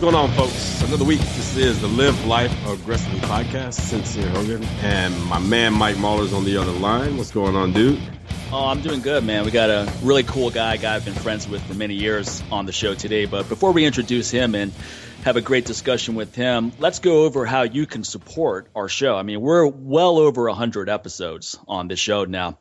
What's going on, folks? Another week. This is the Live Life Aggressively podcast. Sincere Hogan and my man Mike Mahler's on the other line. What's going on, dude? Oh, I'm doing good, man. We got a really cool guy, guy I've been friends with for many years on the show today. But before we introduce him and have a great discussion with him, let's go over how you can support our show. I mean, we're well over 100 episodes on the show now,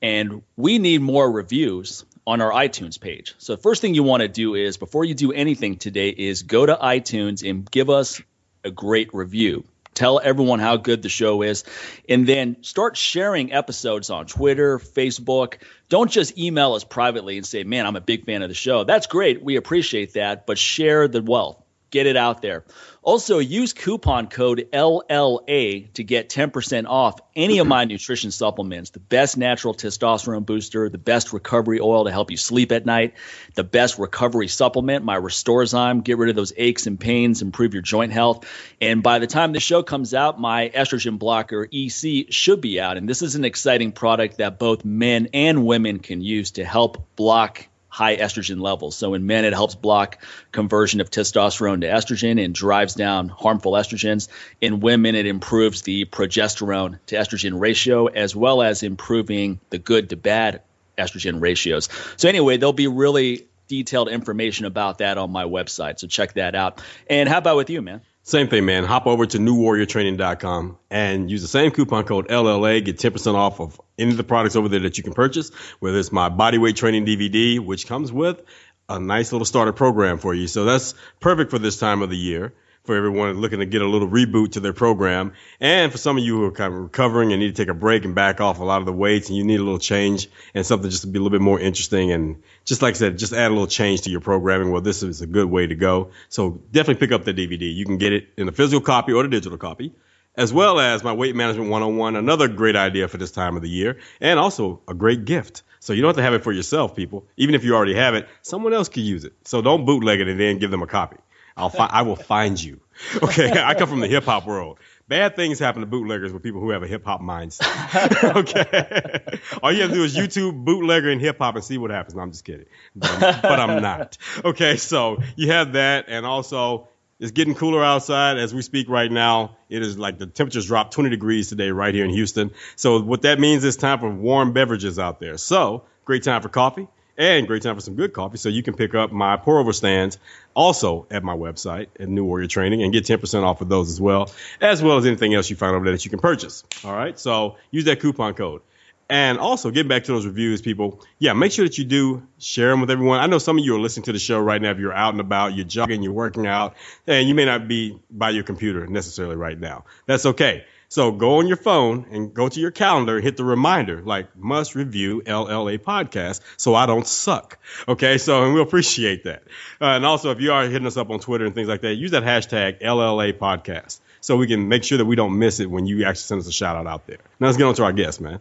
and we need more reviews on our iTunes page. So the first thing you want to do is before you do anything today is go to iTunes and give us a great review. Tell everyone how good the show is and then start sharing episodes on Twitter, Facebook. Don't just email us privately and say, "Man, I'm a big fan of the show." That's great. We appreciate that, but share the wealth. Get it out there. Also, use coupon code LLA to get 10% off any of my nutrition supplements the best natural testosterone booster, the best recovery oil to help you sleep at night, the best recovery supplement, my Restorezyme, get rid of those aches and pains, improve your joint health. And by the time the show comes out, my estrogen blocker EC should be out. And this is an exciting product that both men and women can use to help block high estrogen levels. So in men, it helps block conversion of testosterone to estrogen and drives down harmful estrogens. In women, it improves the progesterone to estrogen ratio as well as improving the good to bad estrogen ratios. So anyway, there'll be really detailed information about that on my website. So check that out. And how about with you, man? Same thing, man. Hop over to newwarriortraining.com and use the same coupon code LLA. Get 10% off of any of the products over there that you can purchase, whether it's my bodyweight training DVD, which comes with a nice little starter program for you. So that's perfect for this time of the year for everyone looking to get a little reboot to their program. And for some of you who are kind of recovering and need to take a break and back off a lot of the weights and you need a little change and something just to be a little bit more interesting. And just like I said, just add a little change to your programming. Well, this is a good way to go. So definitely pick up the DVD. You can get it in a physical copy or the digital copy. As well as my weight management 101, another great idea for this time of the year, and also a great gift. So you don't have to have it for yourself, people. Even if you already have it, someone else could use it. So don't bootleg it and then give them a copy. I'll fi- I will find you. Okay, I come from the hip hop world. Bad things happen to bootleggers with people who have a hip hop mindset. okay, all you have to do is YouTube bootlegger and hip hop and see what happens. No, I'm just kidding, but I'm, but I'm not. Okay, so you have that, and also it's getting cooler outside as we speak right now. It is like the temperatures dropped 20 degrees today right here in Houston. So what that means is time for warm beverages out there. So great time for coffee and great time for some good coffee. So you can pick up my pour over stands also at my website at New Warrior Training and get 10% off of those as well, as well as anything else you find over there that you can purchase. All right. So use that coupon code. And also, getting back to those reviews, people, yeah, make sure that you do share them with everyone. I know some of you are listening to the show right now. If you're out and about, you're jogging, you're working out, and you may not be by your computer necessarily right now. That's okay. So go on your phone and go to your calendar, hit the reminder, like must review LLA podcast so I don't suck. Okay. So, and we appreciate that. Uh, and also, if you are hitting us up on Twitter and things like that, use that hashtag LLA podcast so we can make sure that we don't miss it when you actually send us a shout out out there. Now let's get on to our guest, man.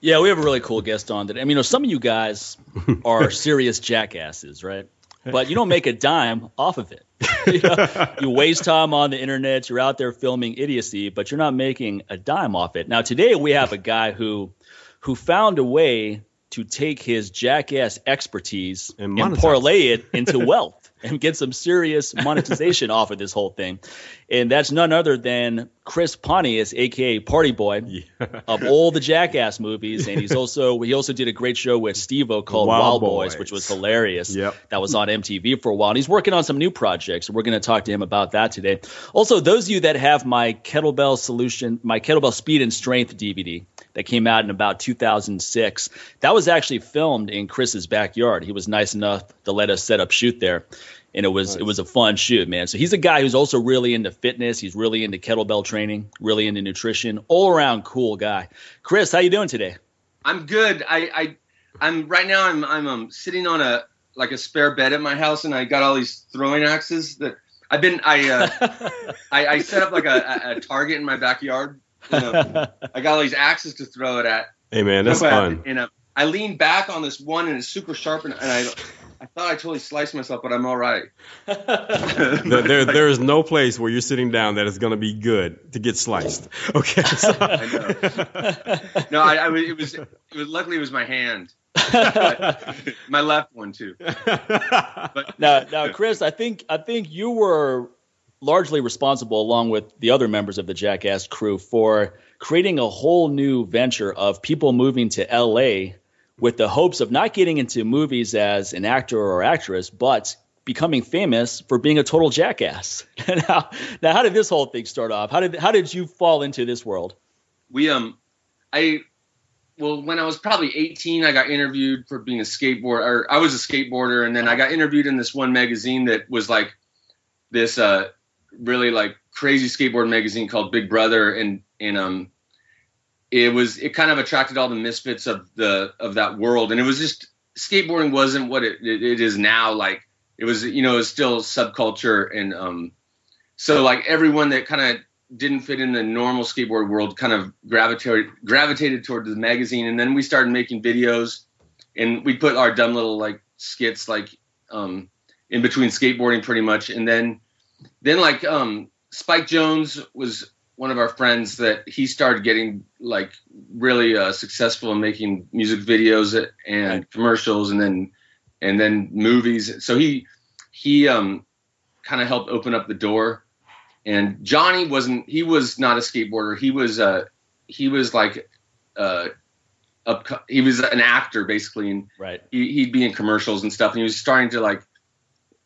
Yeah, we have a really cool guest on today. I mean, you know, some of you guys are serious jackasses, right? But you don't make a dime off of it. you, know, you waste time on the internet. You're out there filming idiocy, but you're not making a dime off it. Now, today we have a guy who who found a way to take his jackass expertise and, and parlay it into wealth and get some serious monetization off of this whole thing. And that's none other than Chris Pontius, aka Party Boy, yeah. of all the Jackass movies. And he's also he also did a great show with Steve-O called Wild, Wildboyz. Boys. which was hilarious. Yep. That was on MTV for a while. And he's working on some new projects. We're going to talk to him about that today. Also, those of you that have my kettlebell solution, my kettlebell speed and strength DVD, that came out in about 2006. That was actually filmed in Chris's backyard. He was nice enough to let us set up shoot there. And it was nice. it was a fun shoot, man. So he's a guy who's also really into fitness. He's really into kettlebell training, really into nutrition, all around cool guy. Chris, how you doing today? I'm good. I, I I'm right now. I'm I'm um, sitting on a like a spare bed at my house, and I got all these throwing axes that I've been. I uh, I, I set up like a, a target in my backyard know, I got all these axes to throw it at. Hey man, that's fun. And uh, I lean back on this one, and it's super sharp, and, and I. I thought I totally sliced myself, but I'm all right. there, there, is no place where you're sitting down that is going to be good to get sliced. Okay. So. I know. No, I, I, it was, it was. Luckily, it was my hand. my left one too. But now, now, Chris, I think I think you were largely responsible, along with the other members of the Jackass crew, for creating a whole new venture of people moving to LA with the hopes of not getting into movies as an actor or actress, but becoming famous for being a total jackass. now, now, how did this whole thing start off? How did how did you fall into this world? We um, I well, when I was probably 18, I got interviewed for being a skateboarder. I was a skateboarder, and then I got interviewed in this one magazine that was like this uh, really like crazy skateboard magazine called Big Brother, and and um, it was it kind of attracted all the misfits of the of that world, and it was just skateboarding wasn't what it, it, it is now. Like it was, you know, it was still subculture, and um, so like everyone that kind of didn't fit in the normal skateboard world kind of gravitated gravitated toward the magazine. And then we started making videos and we put our dumb little like skits like um in between skateboarding pretty much. And then then like um Spike Jonze was one of our friends that he started getting like really uh, successful in making music videos and commercials and then and then movies so he he um kind of helped open up the door and Johnny wasn't. He was not a skateboarder. He was uh he was like uh up. He was an actor basically, and right. He, he'd be in commercials and stuff. And he was starting to like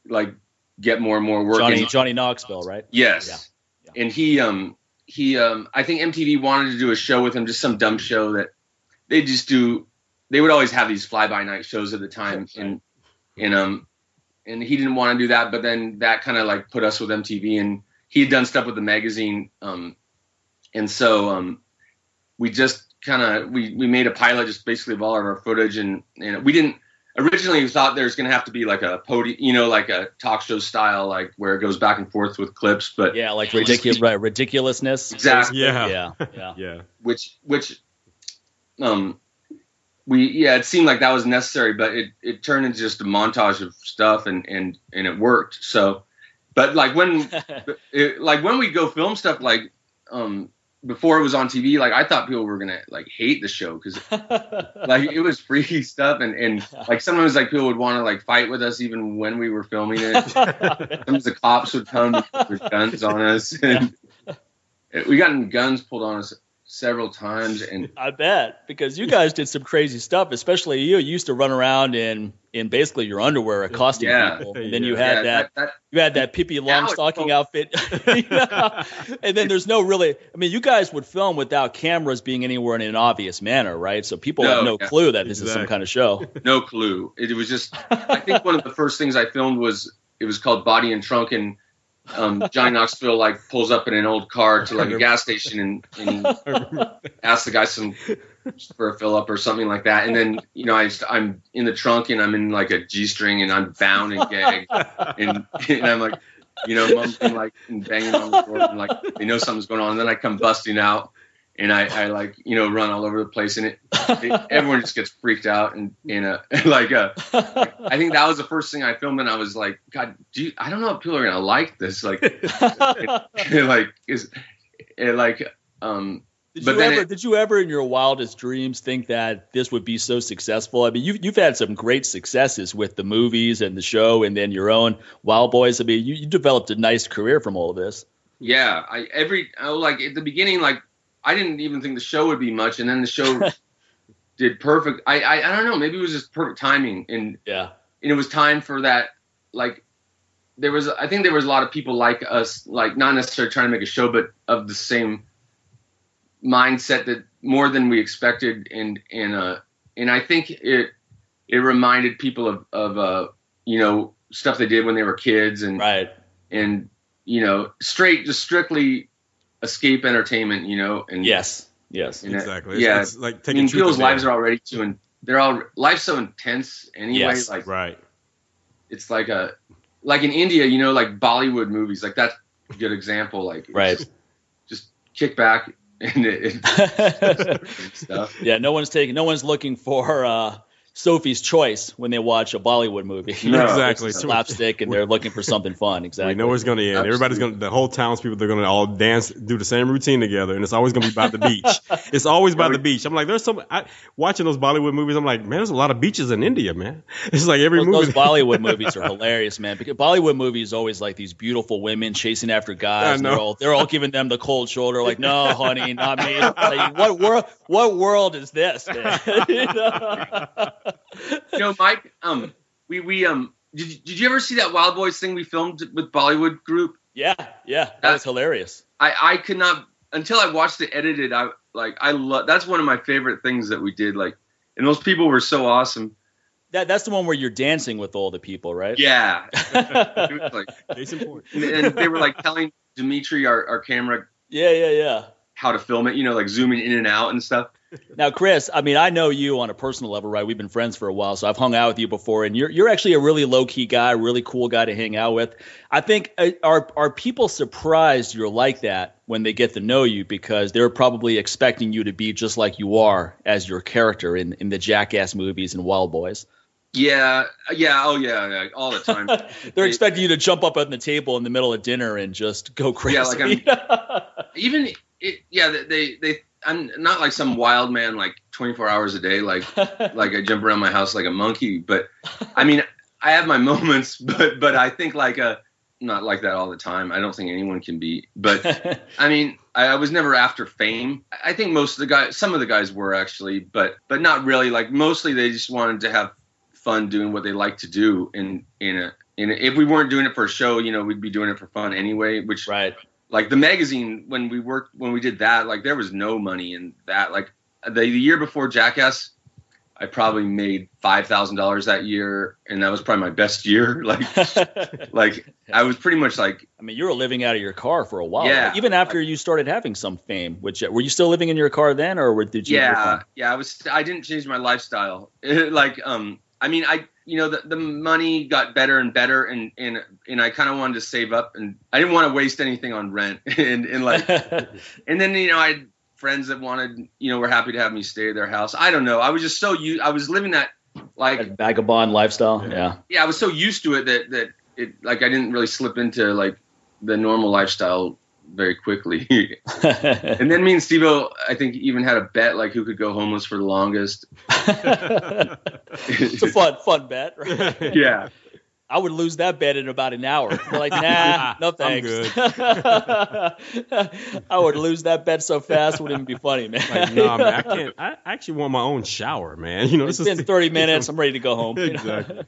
like get more and more work. Johnny Johnny Knoxville, right? Yes. Yeah. yeah. And he um he um I think MTV wanted to do a show with him, just some dumb show that they just do. They would always have these fly by night shows at the time, and and um and he didn't want to do that, but then that kind of like put us with MTV and he had done stuff with the magazine, um, and so um, we just kind of we we made a pilot just basically of all of our footage, and and we didn't originally we thought there's going to have to be like a podium, you know, like a talk show style, like where it goes back and forth with clips. But yeah, like ridiculous, right? Ridiculousness. Exactly. Yeah. Yeah. Yeah. yeah. Which, which, um, we yeah, it seemed like that was necessary, but it it turned into just a montage of stuff, and and and it worked. So but like when, it, like when we go film stuff, like um, before it was on TV, like I thought people were gonna like hate the show because like it was freaky stuff, and and like sometimes like people would want to like fight with us even when we were filming it. sometimes the cops would come with guns on us, and we got guns pulled on us several times and I bet because you guys did some crazy stuff especially you, you used to run around in in basically your underwear accosting yeah. people and then you had yeah, that, that, that, you had that Pippi Longstocking outfit. And then there's no really I mean you guys would film without cameras being anywhere in an obvious manner right? So people no, have no yeah. clue that this exactly. is some kind of show. No clue. It, it was just I think one of the first things I filmed was it was called Body and Trunk and um, Johnny Knoxville like pulls up in an old car to like a gas station and, and asks the guy some for a fill up or something like that. And then you know I I'm in the trunk and I'm in like a g string and I'm bound and gagged and, and I'm like you know mumbling like and banging on the door and like they know something's going on. And then I come busting out and I, I like you know run all over the place and it, it everyone just gets freaked out and and uh, like uh, I think that was the first thing I filmed and I was like God do you, I don't know if people are gonna like this like it, like is it like um did but you ever it, did you ever in your wildest dreams think that this would be so successful? I mean, you've you've had some great successes with the movies and the show, and then your own Wildboyz. I mean, you, you developed a nice career from all of this. Yeah, I every I, like at the beginning, like I didn't even think the show would be much, and then the show did perfect. I, I I don't know, maybe it was just perfect timing, and yeah, and it was time for that. Like there was, I think there was a lot of people like us, like not necessarily trying to make a show, but of the same mindset that more than we expected, and and uh and I think it it reminded people of of uh you know stuff they did when they were kids, and right, and you know straight just strictly escape entertainment, you know. And yes, yes, and exactly. It, yeah, it's like taking I mean, people's lives are already too, and they're all life's so intense anyway. Yes, like right. It's like a like in India, you know, like Bollywood movies, like that's a good example. Like right, just, just kick back and, and stuff. Yeah, no one's taking, no one's looking for. uh Sophie's choice when they watch a Bollywood movie. No, exactly. slapstick, and they're looking for something fun. Exactly. We know it's going to end. Absolutely. Everybody's going. to The whole townspeople they're going to all dance, do the same routine together, and it's always going to be about the beach. it's always about the beach. I'm like, there's some. I, watching those Bollywood movies, I'm like, man, there's a lot of beaches in India, man. It's like every those, movie. Those Bollywood movies are hilarious, man. Because Bollywood movies always like these beautiful women chasing after guys. they're all they're all giving them the cold shoulder, like, no, honey, not me. Like, what world? What world is this? Man? you know? you Mike. Um, we we um. Did you, did you ever see that Wildboyz thing we filmed with Bollywood group? Yeah, yeah, that, that was hilarious. I I could not until I watched it edited. I like I love that's one of my favorite things that we did. Like, and those people were so awesome. That that's the one where you're dancing with all the people, right? Yeah. like, and, and they were like telling Dimitri, our, our camera. Yeah, yeah, yeah. How to film it, you know, like zooming in and out and stuff. Now, Chris, I mean, I know you on a personal level, right? We've been friends for a while, so I've hung out with you before, and you're you're actually a really low key guy, really cool guy to hang out with. I think uh, are are people surprised you're like that when they get to know you because they're probably expecting you to be just like you are as your character in in the Jackass movies and Wildboyz. Yeah, yeah, oh yeah, yeah all the time. They're they, expecting you to jump up on the table in the middle of dinner and just go crazy. Yeah, like I'm, even it, yeah, they they I'm not like some wild man like 24 hours a day, like like I jump around my house like a monkey. But I mean, I have my moments, but but I think like a not like that all the time. I don't think anyone can be. But I mean, I, I, was never after fame. I think most of the guys, some of the guys were actually, but but not really. Like mostly, they just wanted to have fun doing what they like to do. In in a in a, if we weren't doing it for a show, you know, we'd be doing it for fun anyway. Which right like the magazine when we worked when we did that like there was no money in that. Like the, the year before jackass i probably made five thousand dollars that year and that was probably my best year. Like like i was pretty much like i mean you were living out of your car for a while. Yeah. Even after you started having some fame which were you still living in your car then or did you yeah. yeah i was i didn't change my lifestyle. Like um i mean i you know the, the money got better and better and and and I kind of wanted to save up and I didn't want to waste anything on rent and and like and then you know I had friends that wanted you know were happy to have me stay at their house. I don't know. I was just so used I was living that like a vagabond lifestyle? Yeah. Yeah I was so used to it that that it like I didn't really slip into like the normal lifestyle very quickly. and then me and Steve I think, even had a bet like who could go homeless for the longest. it's a fun, fun bet, right? Yeah. I would lose that bet in about an hour. You're like, nah, no thanks. I would lose that bet so fast, it wouldn't even be funny, man. Like, no, man, I can't. I actually want my own shower, man. You know, it's been 30 minutes. I'm ready to go home. exactly.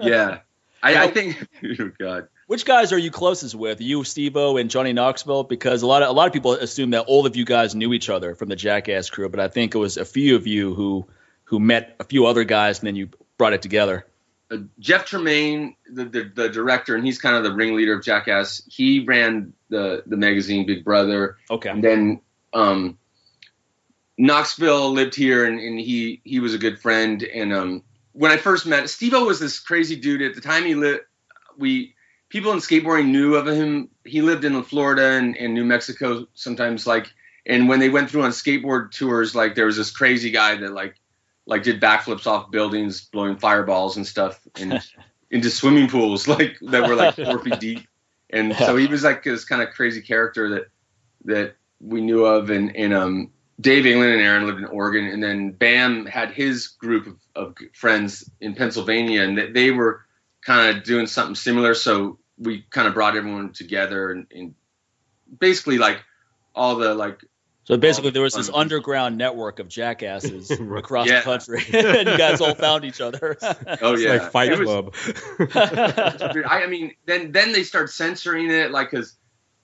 yeah. I, I think, oh God. Which guys are you closest with? You, Steve-O, and Johnny Knoxville? Because a lot of a lot of people assume that all of you guys knew each other from the Jackass crew, but I think it was a few of you who who met a few other guys and then you brought it together. Uh, Jeff Tremaine, the, the, the director, and he's kind of the ringleader of Jackass. He ran the the magazine Big Brother. Okay. And then um, Knoxville lived here, and, and he he was a good friend. And um, when I first met Steve-O was this crazy dude. At the time he lived, we people in skateboarding knew of him. He lived in Florida and, and New Mexico sometimes. Like, and when they went through on skateboard tours, like there was this crazy guy that like like did backflips off buildings, blowing fireballs and stuff in, into swimming pools like that were like four feet deep. And so he was like this kind of crazy character that that we knew of. And and um, Dave England and Ehren lived in Oregon, and then Bam had his group of, of friends in Pennsylvania, and they were kind of doing something similar. So we kind of brought everyone together and, and basically like all the like so basically, there was this underground network of jackasses across yeah. the country, and you guys all found each other. oh yeah, like Fight Club. I, I, mean, then then they start censoring it, like because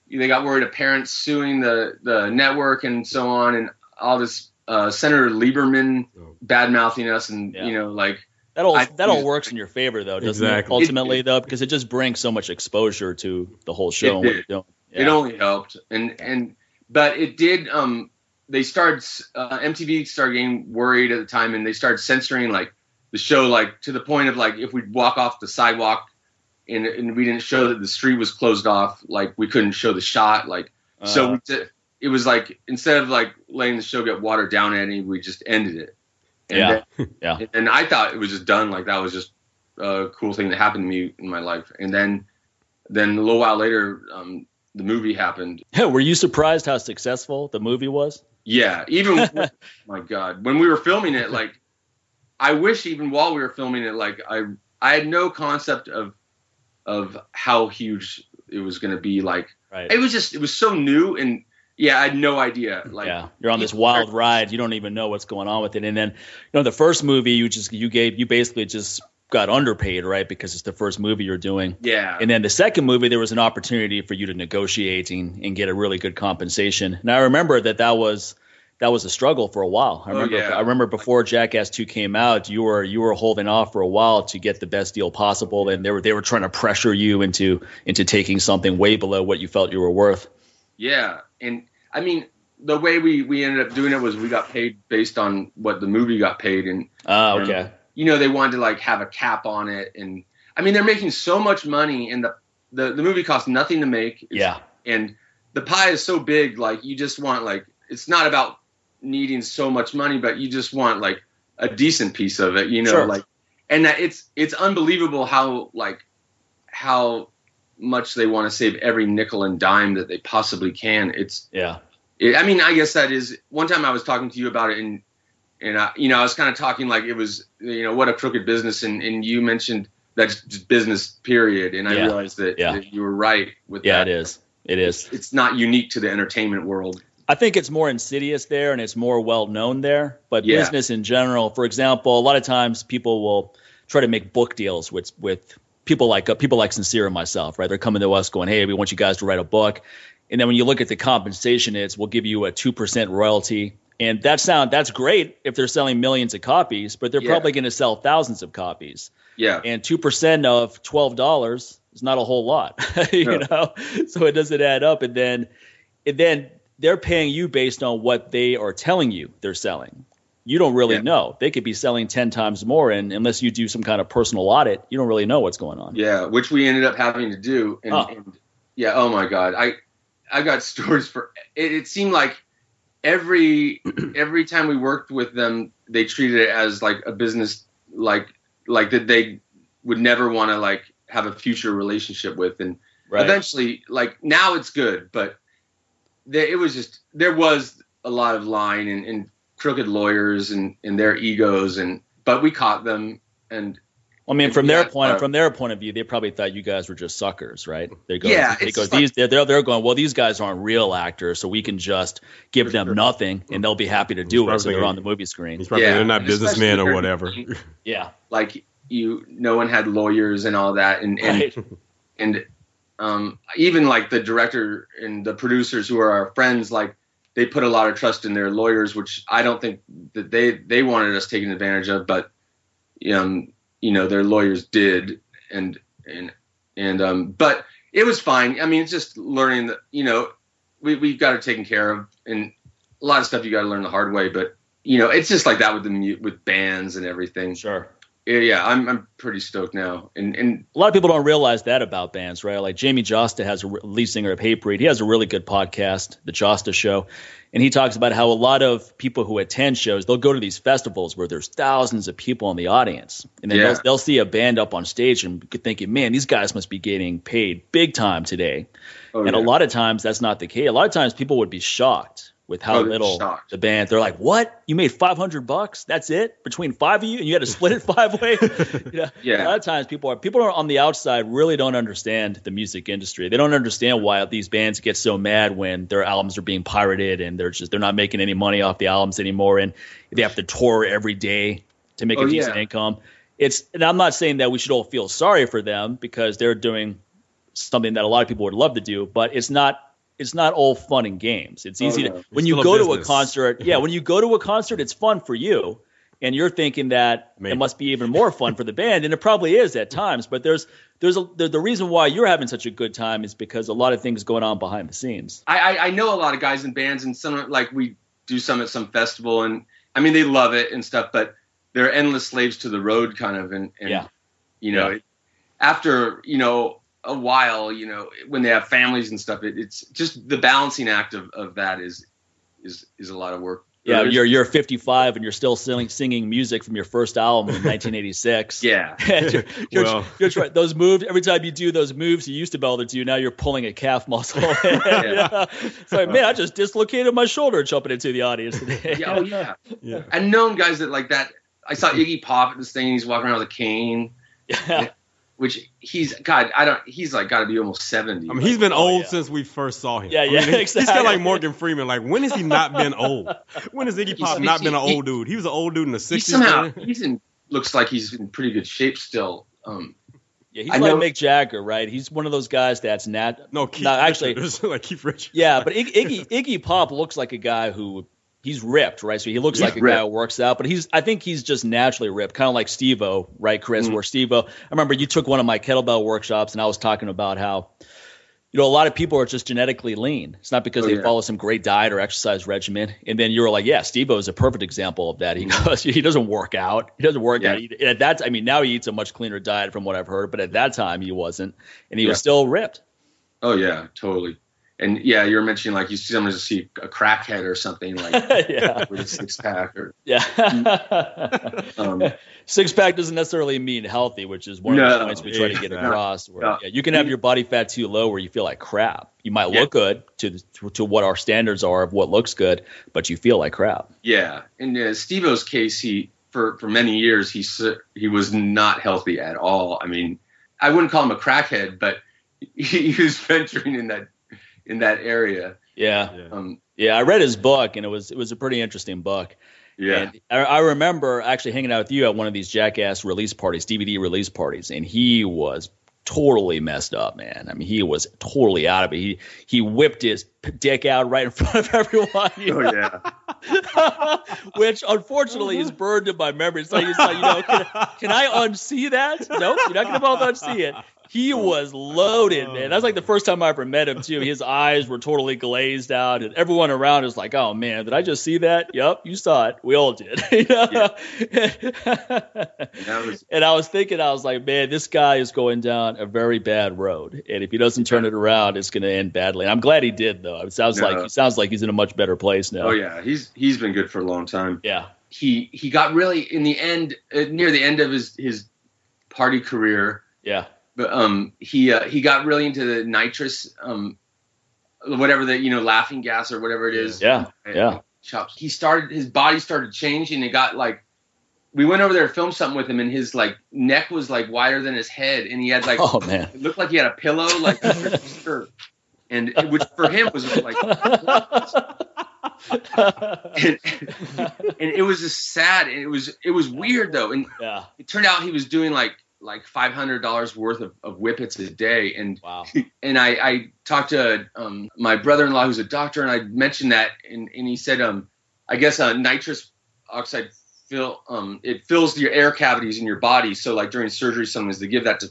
they got worried of parents suing the the network and so on, and all this uh, Senator Lieberman oh. bad mouthing us, and yeah. you know, like that all I, that all works in your favor though, doesn't exactly. it? Ultimately, it, though, because it just brings so much exposure to the whole show. It, yeah. it only helped, and and but it did. Um, they started uh, MTV started getting worried at the time, and they started censoring like the show, like to the point of like if we'd walk off the sidewalk and, and we didn't show that the street was closed off, like we couldn't show the shot, like uh, so we it was like instead of like letting the show get watered down any, we just ended it And Yeah. then- Yeah. and I thought it was just done. Like that was just a cool thing that happened to me in my life. And then, then a little while later, um, the movie happened. Were you surprised how successful the movie was? Yeah, even my God, when we were filming it, like I wish even while we were filming it, like I I had no concept of of how huge it was going to be. Like Right. it was just it was so new and yeah, I had no idea. Like yeah, you're on this wild ride. You don't even know what's going on with it. And then, you know, the first movie you just you gave you basically just got underpaid, right? Because it's the first movie you're doing. yeah, And then the second movie, there was an opportunity for you to negotiate and, and get a really good compensation. And I remember that that was that was a struggle for a while. I Oh, remember yeah. I remember before Jackass 2 came out, you were you were holding off for a while to get the best deal possible, and they were they were trying to pressure you into into taking something way below what you felt you were worth. yeah, and I mean the way we we ended up doing it was we got paid based on what the movie got paid and ah, And, okay. you know they wanted to like have a cap on it and i mean they're making so much money and the the, the movie costs nothing to make It's- Yeah. and the pie is so big like you just want like it's not about needing so much money but you just want like a decent piece of it you know Sure. like and that it's it's unbelievable how like how much they want to save every nickel and dime that they possibly can it's Yeah. it, I mean, I guess that is one time I was talking to you about it, and and I, you know, I was kind of talking like it was, you know, what a crooked business, and and you mentioned that's just business, period, and I Yeah. realized that, Yeah. that you were right with Yeah, that. it is. It is. It's not unique to the entertainment world. I think it's more insidious there and it's more well known there. But Yeah. business in general, for example, a lot of times people will try to make book deals with with people like uh, people like Sincere and myself, right? They're coming to us going, "Hey, we want you guys to write a book," and then when you look at the compensation, it's we'll give you a two percent royalty, and that sound that's great if they're selling millions of copies, but they're Yeah. probably going to sell thousands of copies, Yeah, and two percent of twelve dollars is not a whole lot, you No. know. So it doesn't add up, and then and then they're paying you based on what they are telling you they're selling. You don't really Yeah. know. They could be selling ten times more, and unless you do some kind of personal audit, you don't really know what's going on. yeah, which we ended up having to do, and, Oh. and yeah, oh my god, I I got stories for it. It seemed like every every time we worked with them, they treated it as like a business, like like that they would never want to like have a future relationship with, and Right. eventually like now it's good but there, it was just there was a lot of lying and, and crooked lawyers and, and their egos and but we caught them and I mean, from their Yeah, point uh, from their point of view, they probably thought you guys were just suckers, right? They go, yeah, they go, like, these they're, they're they're going, well, these guys aren't real actors, so we can just give them sure. nothing, and they'll be happy to do it. So they're on the movie screen. He's probably Yeah, they're not businessmen or whatever. Yeah, like you no one had lawyers and all that and and, right. and um, even like the director and the producers who are our friends like they put a lot of trust in their lawyers which i don't think that they they wanted us taken advantage of but um, you know their lawyers did and and and um, but it was fine i mean it's just learning that you know we, we got it taken care of and a lot of stuff you got to learn the hard way but you know it's just like that with the with bands and everything Sure. Yeah, yeah i'm, I'm pretty stoked now and and A lot of people don't realize that about bands, right? Like Jamey Jasta has a lead singer of Hatebreed. He has a really good podcast, The Jasta Show, and he talks about how a lot of people who attend shows they'll go to these festivals where there's thousands of people in the audience, and then Yeah. they'll, they'll see a band up on stage and thinking, "Man, these guys must be getting paid big time today." oh, and yeah. a lot of times that's not the case. A lot of times people would be shocked with how little shocked. the band. They're like, "What? You made five hundred bucks? That's it between five of you, and you had to split it five ways?" you know, Yeah. A lot of times people are people are on the outside really don't understand the music industry. They don't understand why these bands get so mad when their albums are being pirated and they're just they're not making any money off the albums anymore, and they have to tour every day to make Oh, a decent yeah. income. It's and I'm not saying that we should all feel sorry for them because they're doing something that a lot of people would love to do, but it's not it's not all fun and games. It's Oh, easy no. to It's when you still a go to a concert. Yeah, when you go to a concert, it's fun for you, and you're thinking that Maybe. it must be even more fun for the band, and it probably is at times. But there's there's a the, the reason why you're having such a good time is because a lot of things going on behind the scenes. I, I I know a lot of guys in bands, and some like we do some at some festival, and I mean they love it and stuff, but they're endless slaves to the road, kind of, and, and Yeah. you know, Yeah. after you know a while, you know, when they have families and stuff, it, it's just the balancing act of, of that is is is a lot of work. Yeah, you're you're 55 and you're still singing, singing music from your first album in 1986. yeah. you're, you're, Well- you're trying those moves. Every time you do those moves you used to be able to do, now you're pulling a calf muscle. yeah. It's like, man, I just dislocated my shoulder jumping into the audience today. yeah. Oh yeah. Yeah. I've known guys that like that. I saw Iggy Pop at this thing. He's walking around with a cane, yeah. Which he's God. I don't. He's like got to be almost seventy. I mean, he's been Oh, old yeah. since we first saw him. Yeah, I yeah, mean, he- He's kind of like Morgan Freeman. Like, when has he not been old? When has Iggy Pop He's- not been an he- old dude? He was an old dude in the he 60s. somehow he's in. Looks like he's in pretty good shape still. Um, Yeah, he's I like know- Mick Jagger, right? He's one of those guys that's nat. No, Keith No, actually- like Keith Richards. Yeah, but Iggy, Iggy Iggy Pop looks like a guy who he's ripped, right? So he looks He's like a ripped. guy who works out, but he's I think he's just naturally ripped, kind of like Steve-O, right, Chris? Mhm. Where Steve-O, I remember you took one of my kettlebell workshops, and I was talking about how. You know, a lot of people are just genetically lean. It's not because Oh, they yeah. follow some great diet or exercise regimen. And then you were like, yeah, Steve-O is a perfect example of that. He goes, he doesn't work out. He doesn't work Yeah. out. He- At that, I mean, now he eats a much cleaner diet from what I've heard, but at that time he wasn't, and he was still ripped. oh yeah, totally. And yeah, you were mentioning like you sometimes see a crackhead or something like yeah. with a six pack or Yeah. um, Six pack doesn't necessarily mean healthy, which is one of the points we try to get exactly. across. Where, No. yeah, you can have your body fat too low where you feel like crap. You might Yeah. look good to, to to what our standards are of what looks good, but you feel like crap. Yeah, in uh, Steve-O's case, he for for many years he he was not healthy at all. I mean, I wouldn't call him a crackhead, but he, he was venturing in that in that area. Yeah, Yeah. Um, yeah. I read his book, and it was it was a pretty interesting book. yeah, And I, I remember actually hanging out with you at one of these jackass release parties, DVD release parties, and he was totally messed up, man. I mean, he was totally out of it. He he whipped his p- dick out right in front of everyone. you oh yeah, which unfortunately is burned in my memory. It's like, it's like you know, can, can I unsee that? Nope, you're not gonna be able to unsee it. He oh. was loaded, man. That's like the first time I ever met him too. His eyes were totally glazed out, and everyone around is like, "Oh man, did I just see that?" Yep, you saw it. We all did. You know? was and I was thinking, I was like, man, this guy is going down a very bad road, and if he doesn't turn it around, it's going to end badly. And I'm glad he did, though. It sounds No. like he sounds like he's in a much better place now. oh yeah. He's he's been good for a long time. yeah, He he got really in the end uh, near the end of his his party career. yeah, but um he uh, he got really into the nitrous um whatever the you know laughing gas or whatever it is yeah, yeah. chops he started his body started changing it got like we went over there to film something with him and his like neck was like wider than his head and he had like Oh man. it looked like he had a pillow like under his shirt and which for him was like and, and it was just sad. It was it was weird though. And yeah. it turned out he was doing like like five hundred dollars worth of, of whippets a day. And Wow. and I, I talked to um, my brother-in-law who's a doctor and I mentioned that. And, and he said um I guess uh, nitrous oxide fill um it fills your air cavities in your body. So like during surgery sometimes they give that to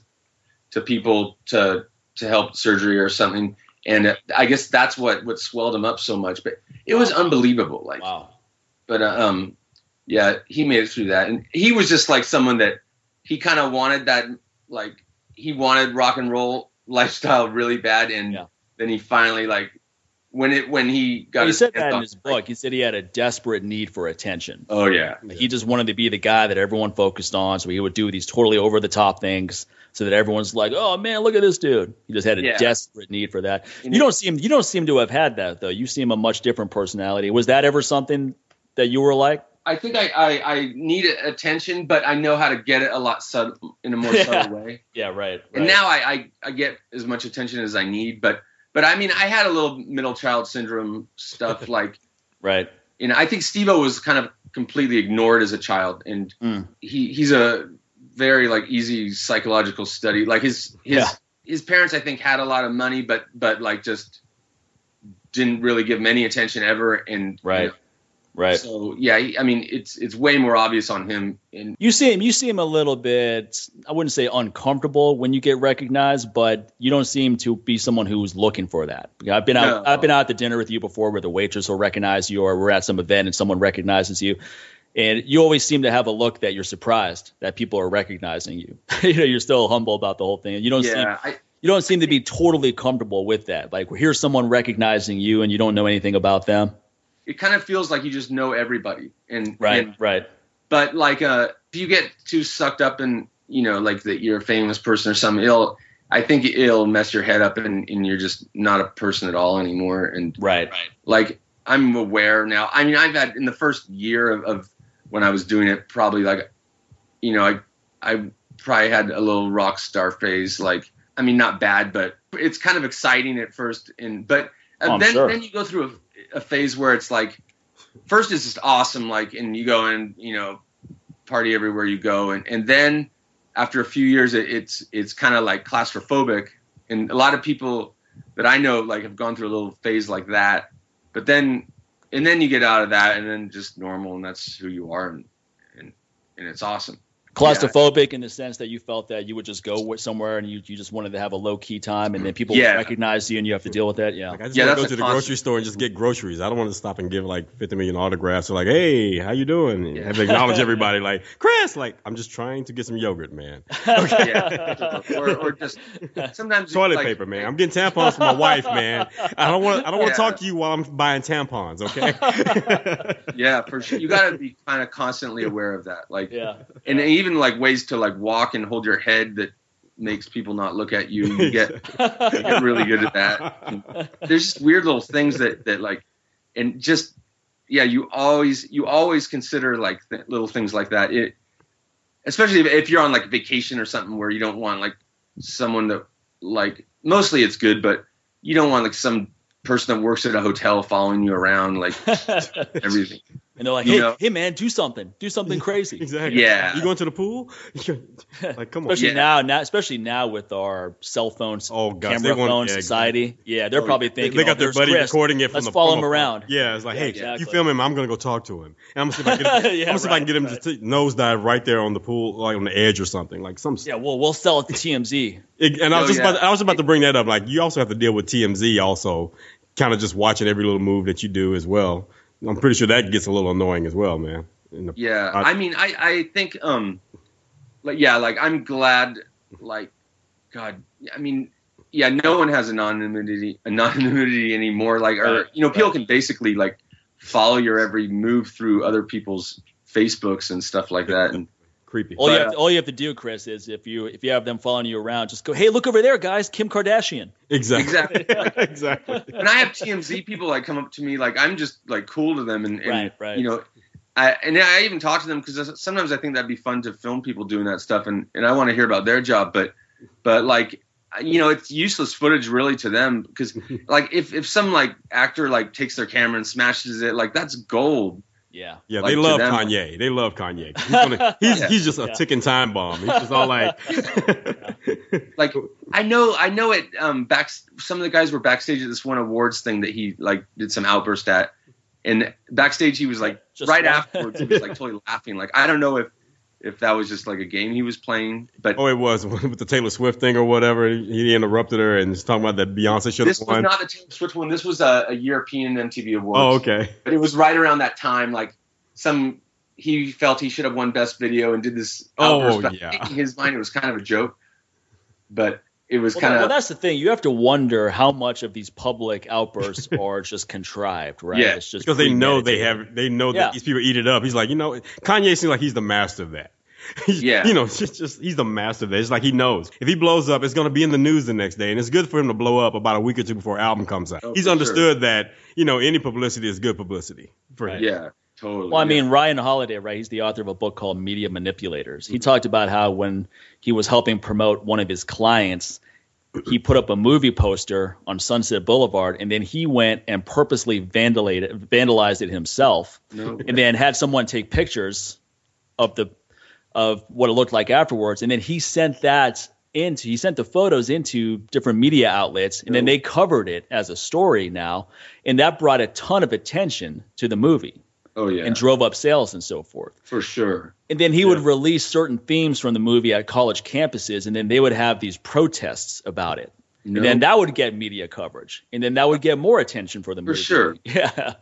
to people to to help surgery or something and uh, I guess that's what what swelled him up so much but it was unbelievable like Wow. but uh, um yeah he made it through that and he was just like someone that he kind of wanted that like he wanted rock and roll lifestyle really bad and Yeah. then he finally like when it when he got he said that in his book. He said he had a desperate need for attention. oh yeah He just wanted to be the guy that everyone focused on, so he would do these totally over the top things, so that everyone's like, "Oh man, look at this dude." He just had a Yeah. desperate need for that. You it- don't seem you don't seem to have had that though. You seem a much different personality. Was that ever something that you were like? I think I, I I need attention but I know how to get it a lot subtle in a more Yeah. subtle way Yeah, right. and now I, I I get as much attention as I need but but I mean I had a little middle child syndrome stuff like right. you know, I think Steve-O was kind of completely ignored as a child, and Mm. he he's a very like easy psychological study. Like his his Yeah. his parents, I think, had a lot of money, but but like just didn't really give him any attention ever, and you Right. know, Right. So yeah, I mean, it's it's way more obvious on him. And You see him. You see him a little bit. I wouldn't say uncomfortable when you get recognized, but you don't seem to be someone who's looking for that. I've been out. No. I've been out to dinner with you before, where the waitress will recognize you, or we're at some event and someone recognizes you, and you always seem to have a look that you're surprised that people are recognizing you. you know, you're still humble about the whole thing. You don't seem. I, You don't seem to be totally comfortable with that. Like here's someone recognizing you, and you don't know anything about them. It kind of feels like you just know everybody. And right, and, right. But like, uh, if you get too sucked up in, you know, like that you're a famous person or something, it'll, I think it'll mess your head up and, and you're just not a person at all anymore. And right, right. Like I'm aware now. I mean, I've had in the first year of, of when I was doing it, probably like, you know, I, I probably had a little rock star phase. Like, I mean, not bad, but it's kind of exciting at first. And but oh, then sure. then you go through a, a phase where it's like, first it's just awesome, like, and you go and you know, party everywhere you go, and and then after a few years, it, it's it's kind of like claustrophobic, and a lot of people that I know like have gone through a little phase like that, but then and then you get out of that, and then just normal, and that's who you are, and and, and it's awesome claustrophobic yeah. in the sense that you felt that you would just go somewhere and you, you just wanted to have a low key time and then people yeah. recognize you and you have to deal with that. Yeah. Like I just yeah, want to go to the constant. grocery store and just get groceries. I don't want to stop and give like 50 million autographs or like, hey, how you doing? And yeah. have to acknowledge everybody like, Chris, like, I'm just trying to get some yogurt, man. Okay. yeah. or, or just sometimes toilet like, paper, man. I'm getting tampons for my wife, man. I don't want I don't want to talk to you while I'm buying tampons, okay? yeah, for sure. You got to be kind of constantly aware of that. Like, yeah. And even like ways to like walk and hold your head that makes people not look at you. You get, you get really good at that. And there's just weird little things that that like, and just yeah, you always you always consider like th- little things like that. It, especially if, if you're on like vacation or something where you don't want like someone to like. Mostly it's good, but you don't want like some person that works at a hotel following you around like everything. And they're like, "Hey, you know? hey, man, do something, do something crazy." exactly. Yeah. You going to the pool? like, come on. Especially yeah. now, now, especially now with our cell phones, oh, gosh, camera want, phone yeah, society. Yeah, they're oh, probably thinking, they got oh, their buddy Chris. recording it from Let's the follow him a, around. Yeah, it's like, yeah, hey, exactly. you film him, I'm gonna go talk to him. And I'm gonna see if I can get, yeah, I'm gonna see right, if I can get him right. to nosedive right there on the pool, like on the edge or something, like some. Yeah, well, we'll sell it to TMZ. It, and I was Oh, just yeah. about, I was about to bring that up. Like, you also have to deal with TMZ, also, kind of just watching every little move that you do as well. I'm pretty sure that gets a little annoying as well, man. The- Yeah, I- I, mean, I I think um, like yeah, like I'm glad, like, God, I mean, yeah, no one has anonymity anonymity anymore. Like, or you know, people can basically like follow your every move through other people's Facebooks and stuff like that. And creepy. All you have to, all you have to do, Chris, is if you if you have them following you around, just go, "Hey, look over there, guys, Kim Kardashian." exactly. Exactly. exactly. and I have TMZ people like come up to me like I'm just like cool to them and, and Right, right. you know I and I even talk to them because sometimes I think that'd be fun to film people doing that stuff and and I want to hear about their job but but like you know it's useless footage really to them because like if if some like actor like takes their camera and smashes it like that's gold Yeah. Yeah, Like they to love them. Kanye. They love Kanye. He's, gonna, he's, Yeah. he's just a Yeah. ticking time bomb. He's just all like, like I know I know it um back some of the guys were backstage at this one awards thing that he like did some outburst at and backstage he was like Just right afterwards he was like totally laughing like I don't know if if that was just like a game he was playing but oh, it was with the Taylor Swift thing or whatever. He interrupted her and was talking about that Beyonce should have won. this was not the Taylor Swift one this was a, a European MTV awards oh, okay. but it was right around that time like some he felt he should have won best video and did this Oh, outburst, yeah. in his mind it was kind of a joke but it was Well, kind that- well, that's the thing. You have to wonder how much of these public outbursts are just contrived, right? Yeah, it's just Because they know they have, they know that Yeah. these people eat it up. He's like, you know, Kanye seems like he's the master of that. He's- Yeah. You know, just, just he's the master of that. It's like he knows if he blows up, it's going to be in the news the next day, and it's good for him to blow up about a week or two before album comes out. Oh, he's for understood that you know any publicity is good publicity for him. yeah totally Well, I yeah. mean, Ryan Holiday, right? He's the author of a book called Media Manipulators. He talked about how when he was helping promote one of his clients, he put up a movie poster on Sunset Boulevard, and then he went and purposely vandalized, vandalized it himself, No. and then had someone take pictures of the of what it looked like afterwards, and then he sent that into he sent the photos into different media outlets, and then they covered it as a story now, and that brought a ton of attention to the movie Oh yeah, and drove up sales and so forth. for sure. And then he would release certain themes from the movie at college campuses, and then they would have these protests about it. No, And then that would get media coverage, and then that would get more attention for the movie. For sure. Yeah.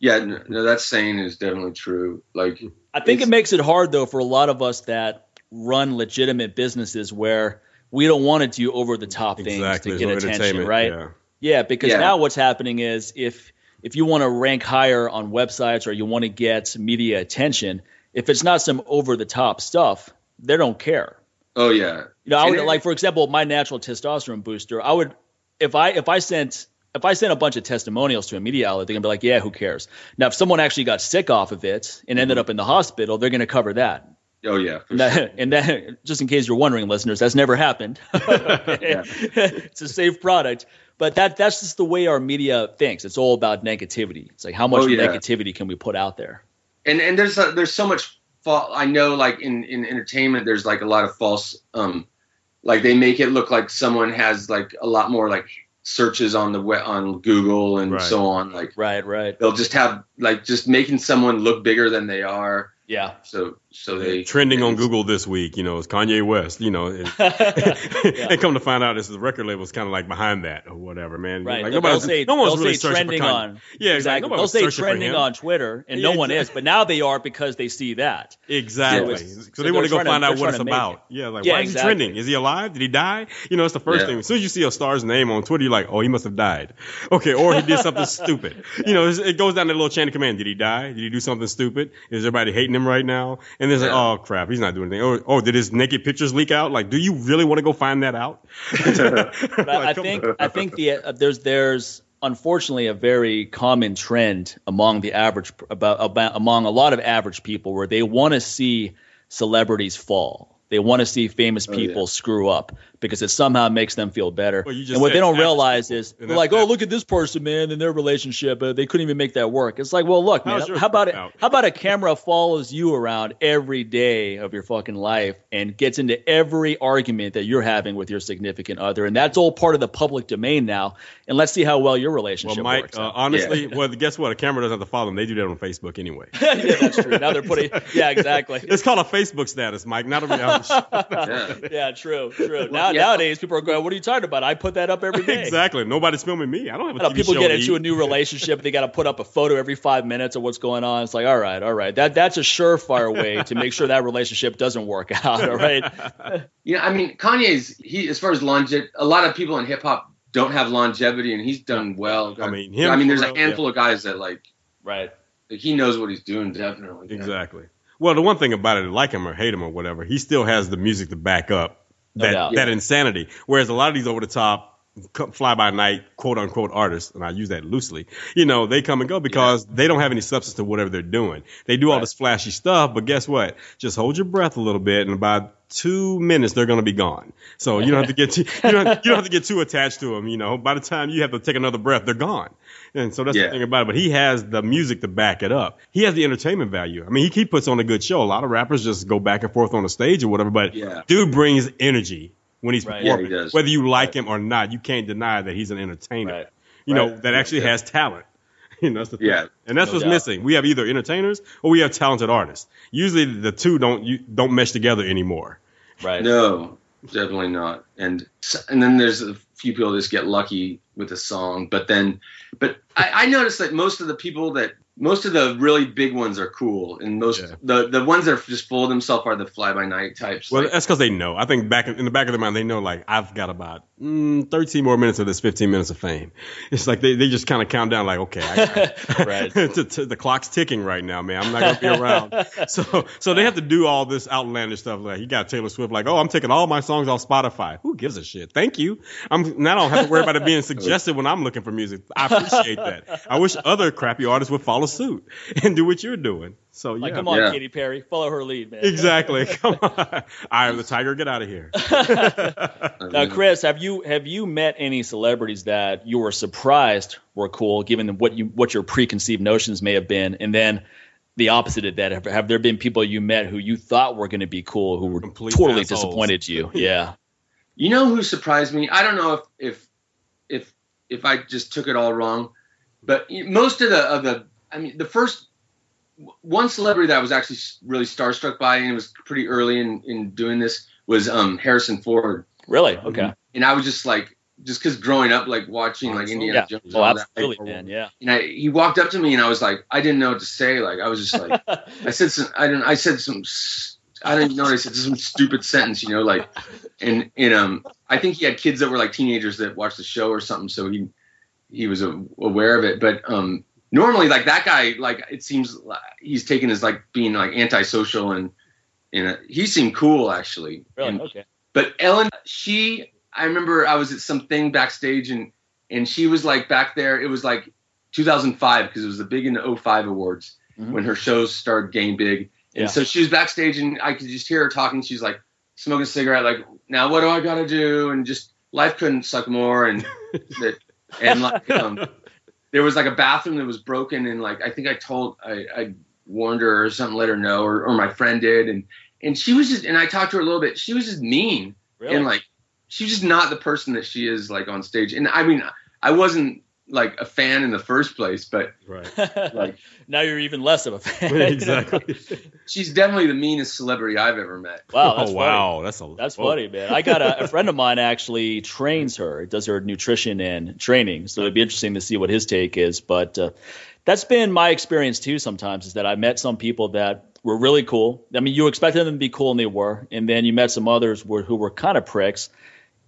yeah, no, no, that saying is definitely true. Like, I think it makes it hard though for a lot of us that run legitimate businesses where we don't want to do over the top things Exactly. to get attention, right? Yeah. Yeah, because Yeah. now what's happening is if if you want to rank higher on websites or you want to get media attention, if it's not some over the top stuff, they don't care. Oh yeah. You know, I would like for example, my natural testosterone booster. I would if I if I sent if I sent a bunch of testimonials to a media outlet, they're gonna be like, yeah, who cares? Now, if someone actually got sick off of it and ended mm-hmm. up in the hospital, they're gonna cover that. Oh yeah, and that, sure. and that, just in case you're wondering, listeners, that's never happened. it's a safe product, but that that's just the way our media thinks. It's all about negativity. It's like how much oh, yeah. negativity can we put out there? And and there's a, there's so much. Fa- I know, like in in entertainment, there's like a lot of false. um Like they make it look like someone has like a lot more like searches on the web, on Google and right. so on. Like right, right. They'll just have like just making someone look bigger than they are yeah. So so they trending on Google this week, you know, is Kanye West, you know, and, yeah. and come to find out, this is the record label's kind of like behind that or whatever, man. Right. Like, they'll say, no one's really say trending on. Yeah, exactly. Like, they'll say trending on Twitter, and yeah, no one is, but now they are because they see that. Exactly. So, so they want to go find out what it's about. Yeah. Like, why is he trending? Is he alive? Did he die? You know, it's the first thing. As soon as you see a star's name on Twitter, you're like, oh, he must have died. Okay. Or he did something stupid. You know, it goes down that little chain of command. Did he die? Did he do something stupid? Is everybody hating him right now? And there's yeah. like, oh crap, he's not doing anything. Oh, oh, did his naked pictures leak out? Like, do you really want to go find that out? like, I think I think the uh, there's there's unfortunately a very common trend among the average about, about among a lot of average people where they want to see celebrities fall. They want to see famous people oh, yeah. screw up because it somehow makes them feel better. Well, and what they don't realize is they're like, oh, look at this person, man, and their relationship. Uh, they couldn't even make that work. It's like, well, look, man, how about it? How about a camera follows you around every day of your fucking life and gets into every argument that you're having with your significant other, and that's all part of the public domain now. And let's see how well your relationship well, Mike, works. Uh, honestly, yeah. well, guess what? A camera doesn't have to follow them. They do that on Facebook anyway. yeah, that's true. Now they're putting, yeah, exactly. It's called a Facebook status, Mike, not a yeah. yeah, true, true. Now, yeah. nowadays, people are going, "What are you talking about? I put that up every day." exactly. Nobody's filming me. I don't have a know, People get into a new relationship. They got to put up a photo every five minutes of what's going on. It's like, all right, all right. That that's a surefire way to make sure that relationship doesn't work out. All right. yeah, I mean, Kanye's he as far as longevity, a lot of people in hip hop don't have longevity, and he's done well. I mean, I mean, there's a handful yeah. of guys that like, right. Like he knows what he's doing, definitely. Exactly. Yeah. Well, the one thing about it, like him or hate him or whatever, he still has the music to back up that no that insanity. Whereas a lot of these over the top fly by night quote unquote artists, and I use that loosely, you know, they come and go because yeah. they don't have any substance to whatever they're doing. They do all this flashy stuff, but guess what? Just hold your breath a little bit, and about two minutes they're going to be gone. So you don't have to get too, you don't you don't have to get too attached to them. You know, by the time you have to take another breath, they're gone. And so that's yeah. the thing about it. But he has the music to back it up. He has the entertainment value. I mean, he, he puts on a good show. A lot of rappers just go back and forth on the stage or whatever, but yeah. dude brings energy when he's right. performing. Yeah, he Whether you like right. him or not, you can't deny that he's an entertainer. Right. You know, that actually has talent. You know, that's the thing. Yeah, and that's no what's doubt. missing. We have either entertainers or we have talented artists. Usually, the two don't you, don't mesh together anymore. Right. No, definitely not. And and then there's a few people that just get lucky with a song, but then, but I, I noticed that most of the people that most of the really big ones are cool, and most yeah. the the ones that are just full of themselves are the fly by night types. Well, like, that's because they know. I think back in, in, the back of their mind, they know like I've got about mm, 13 more minutes of this 15 minutes of fame. It's like they, they just kind of count down like okay, I, right. to, to, the clock's ticking right now, man. I'm not gonna be around. so so they have to do all this outlandish stuff. Like you got Taylor Swift, like oh I'm taking all my songs off Spotify. Who gives a shit? Thank you. I'm now I don't have to worry about it being suggested when I'm looking for music. I appreciate that. I wish other crappy artists would follow suit and do what you're doing. So yeah. Like, come on, yeah. Katy Perry, follow her lead, man. Exactly. come on, I am the tiger. Get out of here. now, Chris, have you have you met any celebrities that you were surprised were cool, given what you what your preconceived notions may have been, and then the opposite of that? Have, have there been people you met who you thought were going to be cool who were Complete totally assholes. disappointed you? Yeah. You know who surprised me? I don't know if if if if I just took it all wrong, but most of the of the I mean, the first one celebrity that I was actually really starstruck by, and it was pretty early in, in doing this, was um, Harrison Ford. Really? Okay. And I was just like, just because growing up, like watching like Indiana yeah. Jones. Oh, absolutely, that, like, man. Yeah. And I, he walked up to me, and I was like, I didn't know what to say. Like, I was just like, I said some, I didn't, I said some, I didn't know. what I said some stupid sentence, you know, like, and and um, I think he had kids that were like teenagers that watched the show or something, so he he was aware of it. But um, normally like that guy like it seems like he's taken as like being like antisocial and and he seemed cool actually. Really? And- okay. but Ellen, she, I remember I was at something backstage and and she was like back there. It was like 2005 because it was the Big in the 05 awards Mhm. when her shows started getting big. And Yeah. so she was backstage and I could just hear her talking. She's like smoking a cigarette, like, now what do I gotta do? And just life couldn't suck more. And and like, um, there was like a bathroom that was broken and like I think I told I, I warned her or something, let her know, or, or my friend did, and and she was just and I talked to her a little bit. She was just mean Really? and like she's just not the person that she is like on stage. And I mean, I wasn't like a fan in the first place, but Right. like now you're even less of a fan. exactly. she's definitely the meanest celebrity I've ever met. wow, that's oh funny. wow, that's a That's whoa. funny, man. I got a, a friend of mine actually trains her, does her nutrition and training. So it'd be interesting to see what his take is. But uh, that's been my experience too. Sometimes is that I met some people that were really cool. I mean, you expected them to be cool, and they were. And then you met some others were, who were kind of pricks.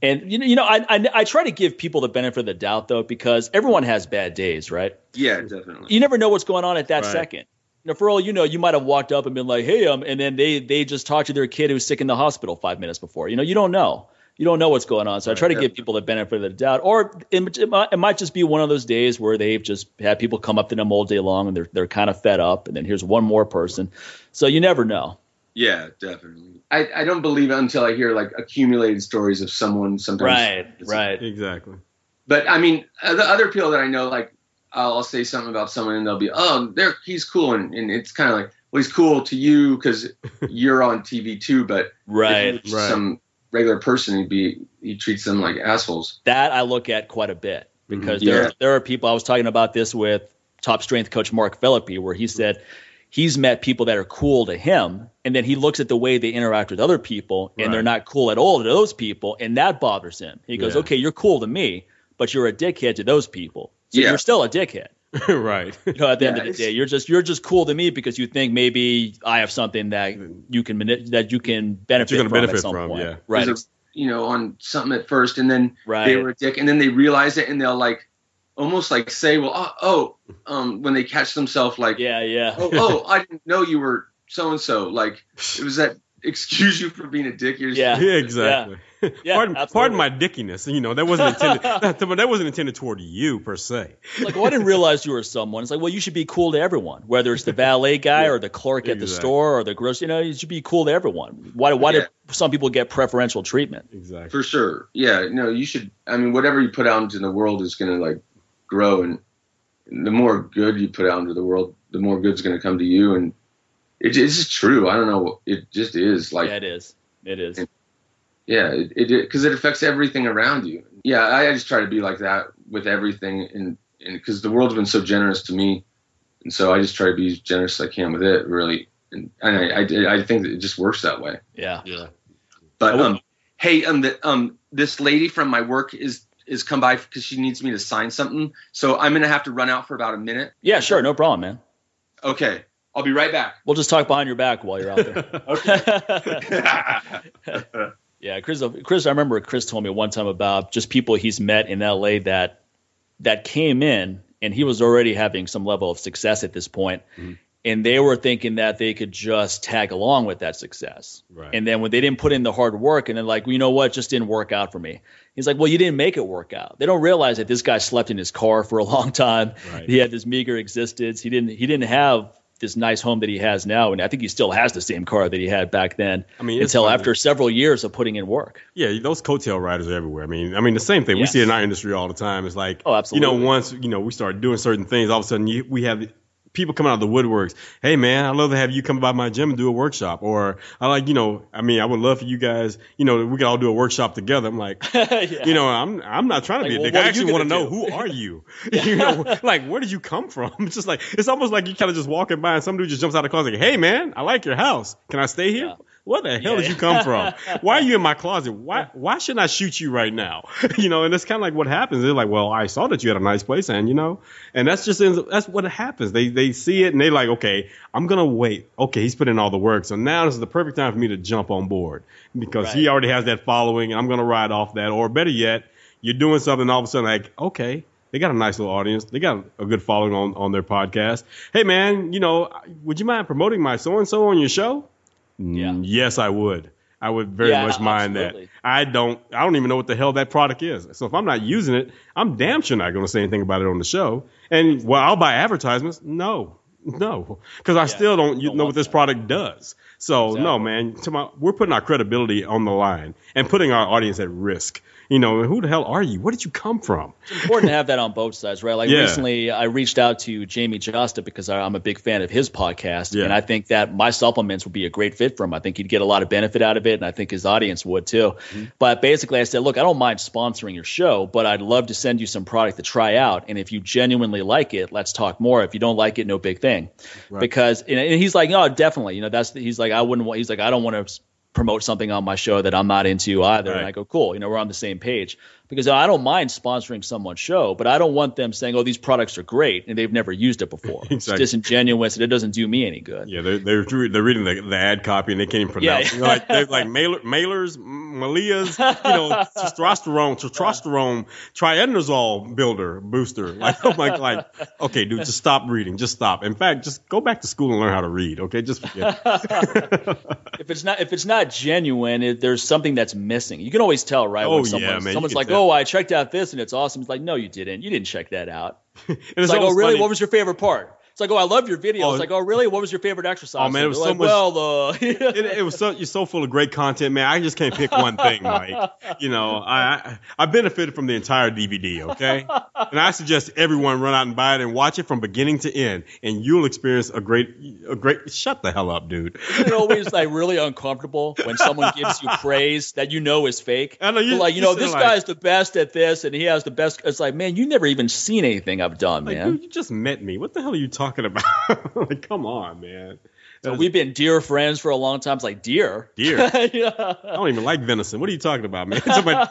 And you know, you know, I, I I try to give people the benefit of the doubt though, because everyone has bad days, right? Yeah, definitely. you never know what's going on at that Right. second. You know, for all you know, you might have walked up and been like, "Hey," um, and then they they just talked to their kid who's sick in the hospital five minutes before. You know, you don't know. You don't know what's going on. So I try to Right. give people the benefit of the doubt. Or it, it, might, it might just be one of those days where they've just had people come up to them all day long and they're they're kind of fed up. And then here's one more person. So you never know. Yeah, definitely. I, I don't believe it until I hear like accumulated stories of someone sometimes. Right. Right. Exactly. But I mean, the other people that I know, like I'll, I'll say something about someone and they'll be, oh, they're, he's cool, and, and it's kind of like, well, he's cool to you because you're on TV too, but Right. you're Right. some regular person, he'd be he treats them like assholes. that I look at quite a bit because Mhm. there Yeah. there are people I was talking about this with top strength coach Mark Philippi where he said he's met people that are cool to him and then he looks at the way they interact with other people and they're not cool at all to those people and that bothers him. He goes, Yeah. "Okay, you're cool to me, but you're a dickhead to those people." So Yeah. you're still a dickhead. right. You know, at the end of the day, you're just you're just cool to me because you think maybe I have something that you can that you can benefit You're from benefit at some from, point. yeah. Right. A- you know, on something at first, and then Right. they were a dick, and then they realize it, and they'll like almost like say, well, oh, oh um, when they catch themselves, like, yeah, yeah. oh, oh, I didn't know you were so and so. Like it was that excuse you for being a dick. You're just- Yeah. Yeah, exactly. Yeah, pardon, pardon my dickiness. You know that wasn't intended. that, that wasn't intended toward you per se. like, well, I didn't realize you were someone. It's like, well, you should be cool to everyone, whether it's the valet guy or the clerk at the store or the grocery. You know, you should be cool to everyone. Why? Why do some people get preferential treatment? Exactly. for sure. Yeah, no, you should. I mean, whatever you put out into the world is going to like grow, and the more good you put out into the world, the more good's going to come to you. And it, it's just true. I don't know. It just is like, yeah, it is. It is. yeah, it because it, affects everything around you. Yeah, I, I just try to be like that with everything, and and because the world's been so generous to me, and so I just try to be as generous as I can with it, really. And, and I, I, I think that it just works that way. Yeah. Yeah. But um, hey, um, the, um, this lady from my work is is come by because she needs me to sign something. So I'm gonna have to run out for about a minute. Yeah, sure, no problem, man. Okay, I'll be right back. We'll just talk behind your back while you're out there. Okay. Yeah, Chris. Chris, I remember Chris told me one time about just people he's met in L.A. that that came in, and he was already having some level of success at this point, Mhm. And they were thinking that they could just tag along with that success. Right. And then when they didn't put in the hard work, and then like, well, you know what, it just didn't work out for me. He's like, well, you didn't make it work out. They don't realize that this guy slept in his car for a long time. Right. He had this meager existence. He didn't. He didn't have this nice home that he has now, and I think he still has the same car that he had back then. I mean, until funny. after several years of putting in work. Yeah, those coattail riders are everywhere. I mean, I mean the same thing we see in our industry all the time. It's like, Oh, absolutely. you know, once you know we start doing certain things, all of a sudden you, we have people coming out of the woodworks. Hey, man, I'd love to have you come by my gym and do a workshop. Or I like, you know, I mean, I would love for you guys, you know, we could all do a workshop together. I'm like, Yeah. you know, I'm I'm not trying to Like, be a dick. what I actually want to know who are you? you know, like where did you come from? It's just like it's almost like you kind of just walking by and some dude just jumps out of the closet like, hey man, I like your house. Can I stay here? Yeah. Where the hell Yeah, did you come from? Why are you in my closet? Why why shouldn't I shoot you right now? You know, and it's kind of like what happens. They're like, well, I saw that you had a nice place, and you know, and that's just that's what happens. They they see it and they like, okay, I'm gonna wait. Okay, he's put in all the work, so now this is the perfect time for me to jump on board because he already has that following, and I'm gonna ride off that. Or better yet, you're doing something all of a sudden like, okay, They got a nice little audience. They got a good following on, on their podcast. Hey man, you know, would you mind promoting my so and so on your show? Yeah. Mm, Yes, I would. I would very Yeah, much mind absolutely. that. I don't. I don't even know what the hell that product is. So if I'm not using it, I'm damn sure not going to say anything about it on the show. And well, I'll buy advertisements. No, no, because I still don't, don't know what this that. product does. So no, man. My, we're putting our credibility on the line and putting our audience at risk. You know, who the hell are you? Where did you come from? It's important to have that on both sides, right? Like Yeah. recently, I reached out to Jamey Jasta because I- I'm a big fan of his podcast, Yeah. and I think that my supplements would be a great fit for him. I think he'd get a lot of benefit out of it, and I think his audience would too. Mm-hmm. But basically, I said, look, I don't mind sponsoring your show, but I'd love to send you some product to try out, and if you genuinely like it, let's talk more. If you don't like it, no big thing, because and, and he's like, no, definitely, you know, that's he's like, I wouldn't want. He's like, I don't want to promote something on my show that I'm not into either. And I go, cool, you know, we're on the same page. Because I don't mind sponsoring someone's show, but I don't want them saying, oh, these products are great and they've never used it before. It's disingenuous and it doesn't do me any good. Yeah, they're they're, they're reading the, the ad copy and they can't even pronounce. Yeah. it. Like they're like mailer, mailers, Malias, you know, testosterone, testosterone, trienozole builder booster. Like I'm like like okay, dude, just stop reading, just stop. In fact, just go back to school and learn how to read. Okay, just forget. If it's not if it's not genuine, it, there's something that's missing. You can always tell, right? Oh, when yeah, man, someone's like, tell. Oh, I checked out this and it's awesome. It's like, no, you didn't. You didn't check that out. And It's like, oh, really? funny- What was your favorite part? It's like, oh, I love your video. Oh, it's like, oh, really? What was your favorite exercise? Oh, man, it was so like, much- Well, uh, it, it was so you're so full of great content, man. I just can't pick one thing, Mike. You know, I I, I benefited from the entire DVD, okay? And I suggest everyone run out and buy it and watch it from beginning to end, and you'll experience a great a great. Shut the hell up, dude. Isn't it always like really uncomfortable when someone gives you praise that you know is fake? I know, you- like, you you know, this like- guy's the best at this, and he has the best. It's like, man, you never even seen anything I've done, Like, man. dude, you just met me. What the hell are you talking about? like, come on, man. So we've been dear friends for a long time. It's like dear, Deer. yeah. I don't even like venison. What are you talking about, man? Somebody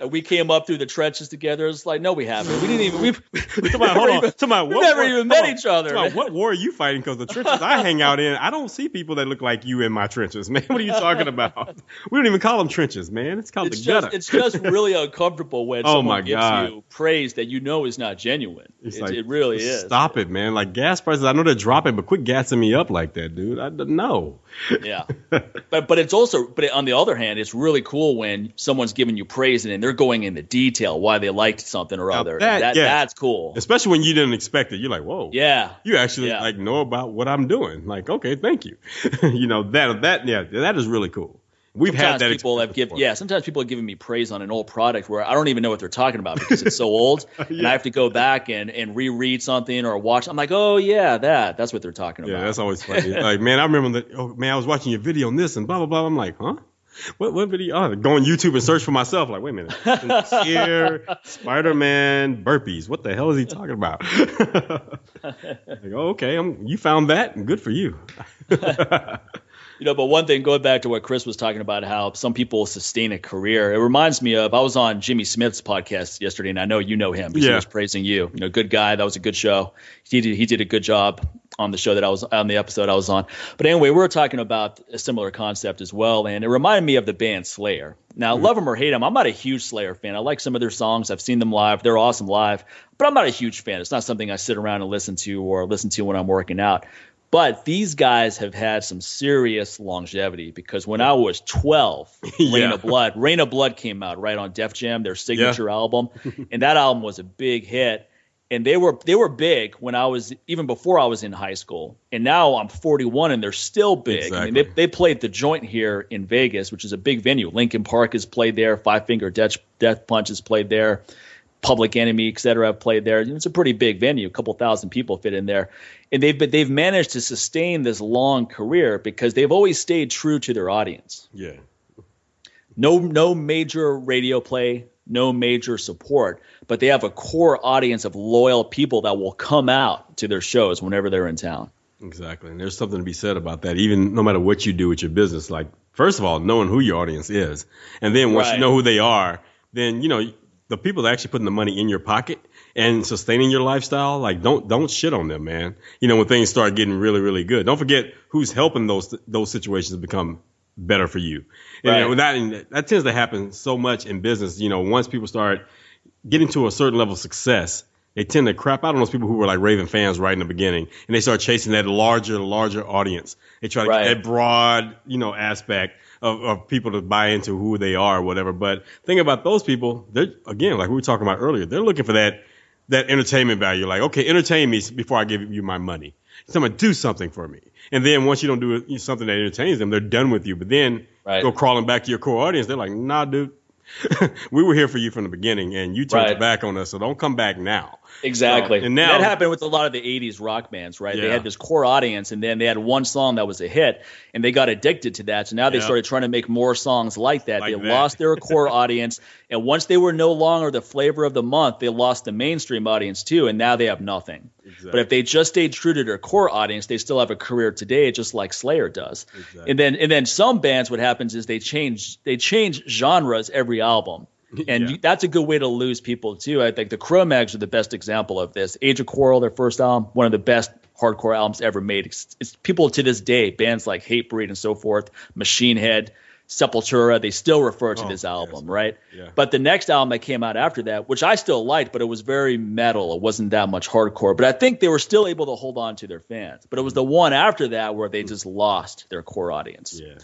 And we came up through the trenches together. It's like, no, we haven't. We didn't even. We've, Somebody, never hold on. even- Somebody, we've what never war- even met on. each other. What war are you fighting? Because the trenches I hang out in, I don't see people that look like you in my trenches, man. What are you talking about? We don't even call them trenches, man. It's called It's the just, gutter. it's just really uncomfortable when Oh, someone gives you praise that you know is not genuine. It's It, like, it really is. Stop it, man. Like gas prices, I know they're dropping, but quit gassing me up like that, dude. I don't know. Yeah, but but it's also but on the other hand, it's really cool when someone's giving you praise and then they're going into detail why they liked something or Now other. that- That, yeah. that's cool. Especially when you didn't expect it. You're like, whoa. Yeah, You actually Yeah. like know about what I'm doing. Like, okay, thank you. you know that that yeah, that is really cool. We've sometimes had that. people have given yeah. Sometimes people have given me praise on an old product where I don't even know what they're talking about because it's so old, and I have to go back and and reread something or watch. I'm like, oh yeah, that that's what they're talking about. Yeah, that's always funny. like, man, I remember that. Oh, man, I was watching your video on this and blah blah blah. I'm like, huh? What what video? Oh, go on YouTube and search for myself. Like, wait a minute. Here, Spider Man burpees. What the hell is he talking about? like, oh, okay. I'm, you found that. Good for you. You know, but one thing, going back to what Chris was talking about, how some people sustain a career. It reminds me of I was on Jimmy Smith's podcast yesterday, and I know you know him because he was praising you. You know, good guy. That was a good show. He did he did a good job on the show that I was on the episode I was on. But anyway, we were talking about a similar concept as well, and it reminded me of the band Slayer. Now, mm-hmm. love them or hate them, I'm not a huge Slayer fan. I like some of their songs. I've seen them live. They're awesome live, but I'm not a huge fan. It's not something I sit around and listen to or listen to when I'm working out. But these guys have had some serious longevity because when I was 12, Reign in Blood, Reign in Blood came out right on Def Jam, their signature album, and that album was a big hit. And they were they were big when I was even before I was in high school. And now I'm 41 and they're still big. I mean, they, they played the Joint here in Vegas, which is a big venue. Linkin Park has played there. Five Finger Death, Death Punch has played there. Public Enemy, et cetera, have played there. It's a pretty big venue. A couple thousand people fit in there, and they've but they've managed to sustain this long career because they've always stayed true to their audience. Yeah. No, no major radio play, no major support, but they have a core audience of loyal people that will come out to their shows whenever they're in town. Exactly. And there's something to be said about that, even no matter what you do with your business. Like, first of all, knowing who your audience is. And then once Right. you know who they are, then, you know, the people that are actually putting the money in your pocket and sustaining your lifestyle, like don't don't shit on them, man. You know, when things start getting really, really good. Don't forget who's helping those those situations become better for you. And, you know, Right. that, that tends to happen so much in business. You know, once people start getting to a certain level of success, they tend to crap out on those people who were like Raven fans right in the beginning, and they start chasing that larger, larger audience. They try to Right. get that broad, you know, aspect of, of people to buy into who they are or whatever. But think about those people. They're again, like we were talking about earlier, they're looking for that that entertainment value. Like, okay, entertain me before I give you my money. Someone do something for me. And then once you don't do something that entertains them, they're done with you. But then Right. go crawling back to your core audience. They're like, nah, dude. we were here for you from the beginning and you turned Right. your back on us, so don't come back now. Exactly. So, and now- that happened with a lot of the 80s rock bands, right? They had this core audience and then they had one song that was a hit and they got addicted to that. So now they Yeah. started trying to make more songs like that. Like they that. lost their core audience. And once they were no longer the flavor of the month, they lost the mainstream audience too. And now they have nothing. But if they just stayed true to their core audience, they still have a career today, just like Slayer does. Exactly. And then and then some bands, what happens is they change they change genres every album. And Yeah. you, that's a good way to lose people too. I think the Cro-Mags are the best example of this. Age of Quarrel, their first album, one of the best hardcore albums ever made. It's, it's people to this day, bands like Hatebreed and so forth, Machine Head, Sepultura, they still refer to Oh, this yes. album, right? Yeah. But the next album that came out after that, which I still liked, but it was very metal. It wasn't that much hardcore. But I think they were still able to hold on to their fans. But it was the one after that where they mm. just lost their core audience Yeah.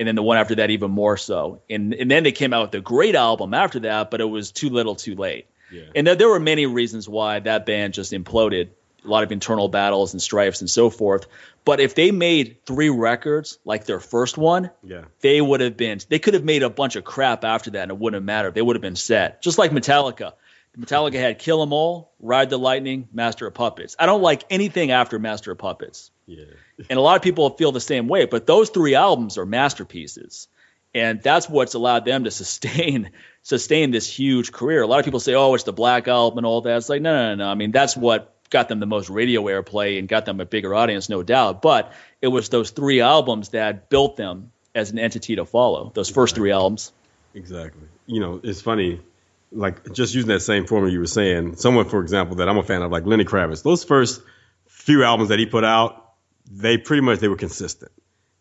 And then the one after that even more so. And and then they came out with a great album after that, but it was too little, too late. Yeah. And there, there were many reasons why that band just imploded. A lot of internal battles and strifes and so forth. But if they made three records like their first one, Yeah. they would have been. They could have made a bunch of crap after that, and it wouldn't have mattered. They would have been set, just like Metallica. Metallica had Kill 'Em All, Ride the Lightning, Master of Puppets. I don't like anything after Master of Puppets Yeah. and a lot of people feel the same way. But those three albums are masterpieces, and that's what's allowed them to sustain sustain this huge career. A lot of people say, "Oh, it's the Black Album and all that." It's like, no, no, no, no. I mean, that's what got them the most radio airplay and got them a bigger audience, no doubt. But it was those three albums that built them as an entity to follow. Those first three albums. Exactly. You know, it's funny, like just using that same formula you were saying. Someone, for example, that I'm a fan of, like Lenny Kravitz. Those first few albums that he put out, they pretty much they were consistent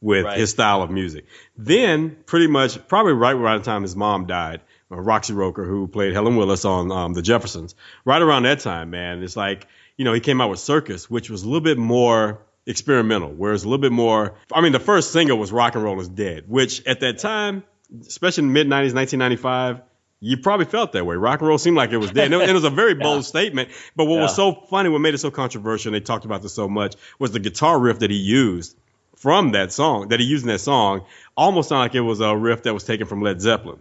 with Right. his style of music. Then, pretty much, probably right around the time his mom died, uh, Roxy Roker, who played Helen Willis on um, The Jeffersons, right around that time, man, it's like you know he came out with Circus, which was a little bit more experimental, whereas a little bit more. I mean, the first single was Rock and Roll is Dead, which at that time, especially in the mid '90s, 1995. You probably felt that way. Rock and roll seemed like it was dead. And it, was a very bold statement. But what was so funny, what made it so controversial, and they talked about this so much, was the guitar riff that he used from that song, that he used in that song, almost sounded like it was a riff that was taken from Led Zeppelin.